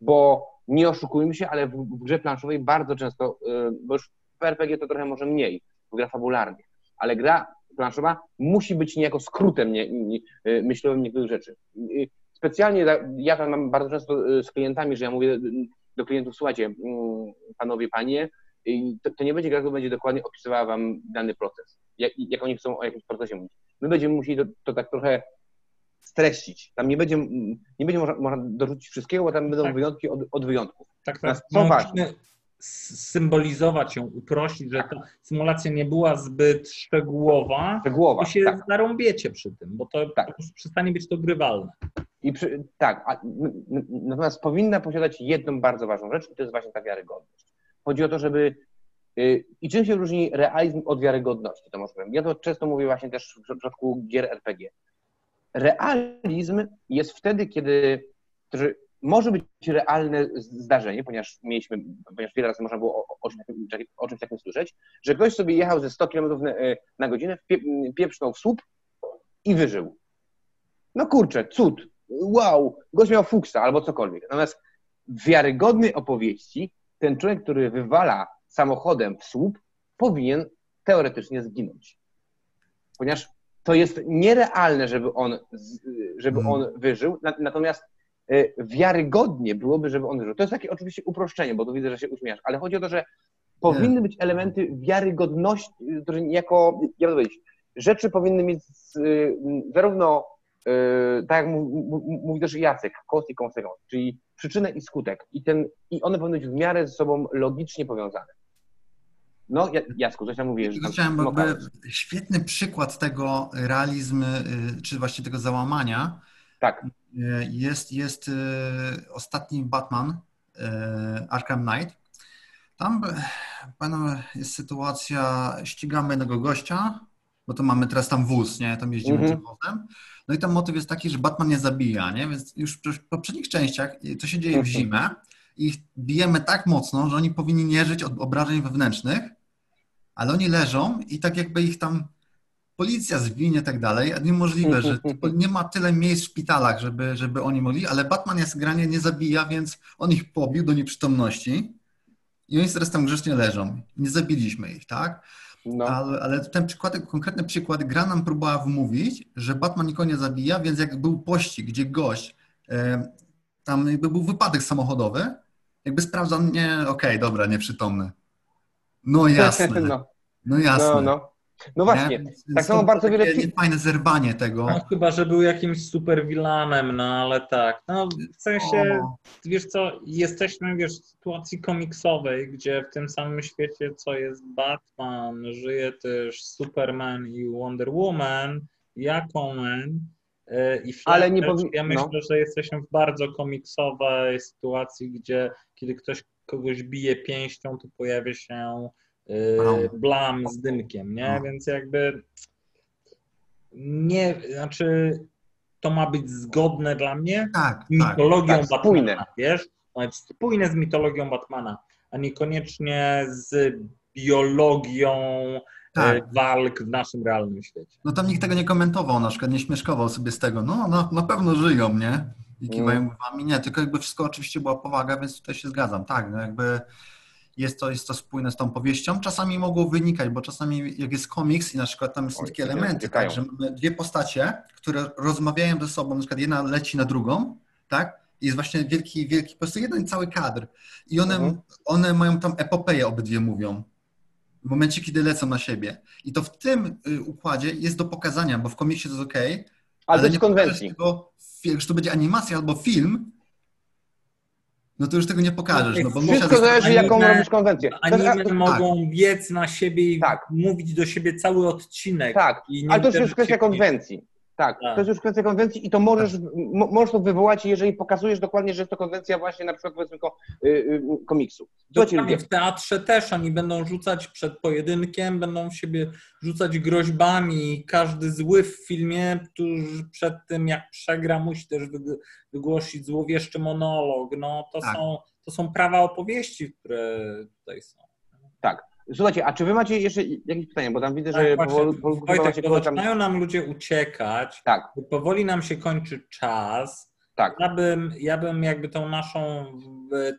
bo nie oszukujmy się, ale w, w grze planszowej bardzo często, y, bo już w RPG to trochę może mniej, gra fabularnie, ale gra planszowa musi być niejako skrótem nie, nie, y, myślowym niektórych rzeczy. Y, specjalnie ja tam mam bardzo często y, z klientami, że ja mówię do klientów, słuchajcie, mm, panowie, panie, to, to nie będzie gra, która będzie dokładnie opisywała wam dany proces, jak, jak oni chcą o jakimś procesie mówić. My będziemy musieli to, to tak trochę streścić. Tam nie będzie, nie będzie można, można dorzucić wszystkiego, bo tam będą tak. wyjątki od, od wyjątków. Tak, tak. Co ważne, symbolizować ją, uprościć, że ta symulacja nie była zbyt szczegółowa, szczegółowa to się tak. zarąbiecie przy tym, bo to tak. przestanie być to grywalne. I przy, tak, a, natomiast powinna posiadać jedną bardzo ważną rzecz i to jest właśnie ta wiarygodność. Chodzi o to, żeby yy, i czym się różni realizm od wiarygodności, to może powiem. Ja to często mówię właśnie też w przypadku gier RPG. Realizm jest wtedy, kiedy, że może być realne zdarzenie, ponieważ mieliśmy, ponieważ wiele razy można było o, o, czymś takim słyszeć, że ktoś sobie jechał ze 100 km na, na godzinę, pieprznął w słup i wyżył. No kurczę, cud, wow, gość miał fuksa albo cokolwiek. Natomiast w wiarygodnej opowieści ten człowiek, który wywala samochodem w słup, powinien teoretycznie zginąć. Ponieważ to jest nierealne, żeby on, żeby mhm. on wyżył, natomiast E, wiarygodnie byłoby, żeby on żył. To jest takie oczywiście uproszczenie, bo tu widzę, że się uśmiechasz, ale chodzi o to, że powinny być elementy wiarygodności, które jako, jak powiedzieć, rzeczy powinny mieć y, zarówno, y, tak jak mówi też Jacek, cost i consequence, czyli przyczynę i skutek. I, ten, I one powinny być w miarę ze sobą logicznie powiązane. No, Jacku, coś tam mówisz. Chciałem, jakby świetny przykład tego realizmu, y, czy właśnie tego załamania. Tak. Jest, jest e, ostatni Batman, e, Arkham Knight. Tam panu, jest sytuacja, ścigamy jednego gościa, bo to mamy teraz tam wóz, nie? Tam jeździmy mm -hmm. tym wozem. No i tam motyw jest taki, że Batman nie zabija, nie? Więc już w poprzednich częściach to się dzieje w mhm. zimę i bijemy tak mocno, że oni powinni nie żyć od obrażeń wewnętrznych, ale oni leżą i tak jakby ich tam policja zwinie i tak dalej, a niemożliwe, że nie ma tyle miejsc w szpitalach, żeby, żeby oni mogli, ale Batman jest granie nie zabija, więc on ich pobił do nieprzytomności i oni teraz tam grzecznie leżą. Nie zabiliśmy ich, tak? No. Ale, ale, ten przykład, konkretny przykład, gra nam próbowała wmówić, że Batman nikogo nie zabija, więc jak był pościg, gdzie gość, e, tam jakby był wypadek samochodowy, jakby sprawdzał, nie, okej, okay, dobra, nieprzytomny. No jasne. No, no jasne. No, no. No właśnie, nie? tak samo bardzo wiele... Fajne zerwanie tego. No, chyba, że był jakimś super vilanem, no ale tak. No w sensie, o. wiesz co, jesteśmy wiesz, w sytuacji komiksowej, gdzie w tym samym świecie, co jest Batman, żyje też Superman i Wonder Woman, Aquaman e, i Flash. Ale nie powi- Ja myślę, no. że jesteśmy w bardzo komiksowej sytuacji, gdzie kiedy ktoś kogoś bije pięścią, to pojawia się blam z dymkiem, nie? No. Więc jakby nie, znaczy to ma być zgodne dla mnie tak, mitologią tak, Batmana, wiesz? ma być spójne z mitologią Batmana, a niekoniecznie z biologią Tak. e, walk w naszym realnym świecie. No tam nikt tego nie komentował, na przykład nie śmieszkował sobie z tego, no, no na pewno żyją, nie? I kiwają Mm. głowami, nie, tylko jakby wszystko oczywiście była powaga, więc tutaj się zgadzam, tak, no jakby jest to, jest to spójne z tą powieścią. Czasami mogło wynikać, bo czasami jak jest komiks i na przykład tam są takie elementy, tak, że mamy dwie postacie, które rozmawiają ze sobą, na przykład jedna leci na drugą, tak, i jest właśnie wielki, wielki, po prostu jeden cały kadr i one, Mhm. one mają tam epopeję, obydwie mówią w momencie, kiedy lecą na siebie. I to w tym y, układzie jest do pokazania, bo w komiksie to jest ok, Ale bez nie pokażesz konwencji. Tego, już to będzie animacja albo film, no to już tego nie pokażesz. No bo Wszystko zależy, anime- jaką robisz konwencję. Jest- Anime mogą biec na siebie i Tak. mówić do siebie cały odcinek. Tak, I nie ale to jest już uderzyć kwestia konwencji. Tak, Tak. to jest już kwestia konwencji i to możesz, mo, możesz to wywołać, jeżeli pokazujesz dokładnie, że jest to konwencja właśnie na przykład powiedzmy ko, y, y, komiksu. Słuchajcie Dokładnie, w teatrze też oni będą rzucać przed pojedynkiem, będą w siebie rzucać groźbami. Każdy zły w filmie, który przed tym jak przegra, musi też wyg- wygłosić złowieszczy monolog. No to, Tak. są, to są prawa opowieści, które tutaj są. Słuchajcie, a czy wy macie jeszcze jakieś pytania, bo tam widzę, że Tak, właśnie, powolu, powolu, Wojtek, tam... zaczynają nam ludzie uciekać, Tak, powoli nam się kończy czas. tak. Ja bym, ja bym jakby tą naszą,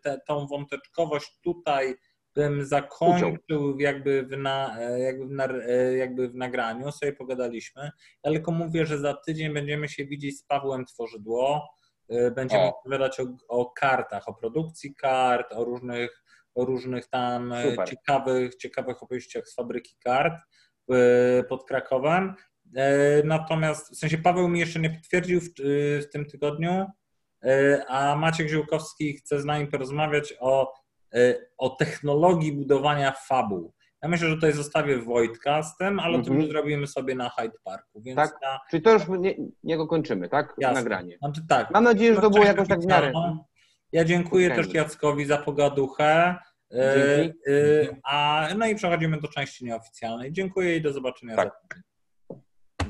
te, tą wąteczkowość tutaj bym zakończył jakby w, na, jakby, w, nar- jakby w nagraniu, sobie pogadaliśmy. Ja tylko mówię, że za tydzień będziemy się widzieć z Pawłem Tworzydło. Y, Będziemy O. opowiadać o, o kartach, o produkcji kart, o różnych, o różnych tam e, Super. ciekawych, ciekawych opowieściach z fabryki kart y, pod Krakowem. E, Natomiast w sensie Paweł mi jeszcze nie potwierdził w, w tym tygodniu, e, a Maciek Ziółkowski chce z nami porozmawiać o, e, o technologii budowania fabuł. Ja myślę, że tutaj zostawię Wojtka z tym, ale to Mhm. już zrobimy sobie na Hyde Parku, więc Tak. ja, Czyli to już nie, niego kończymy, tak? Jasne. Nagranie. znaczy tak. Mam nadzieję, że to było jakoś tak w miarę. Ja dziękuję też Jackowi za pogaduchę. e, Dzięki. e, A, no i przechodzimy do części nieoficjalnej. Dziękuję i do zobaczenia Tak.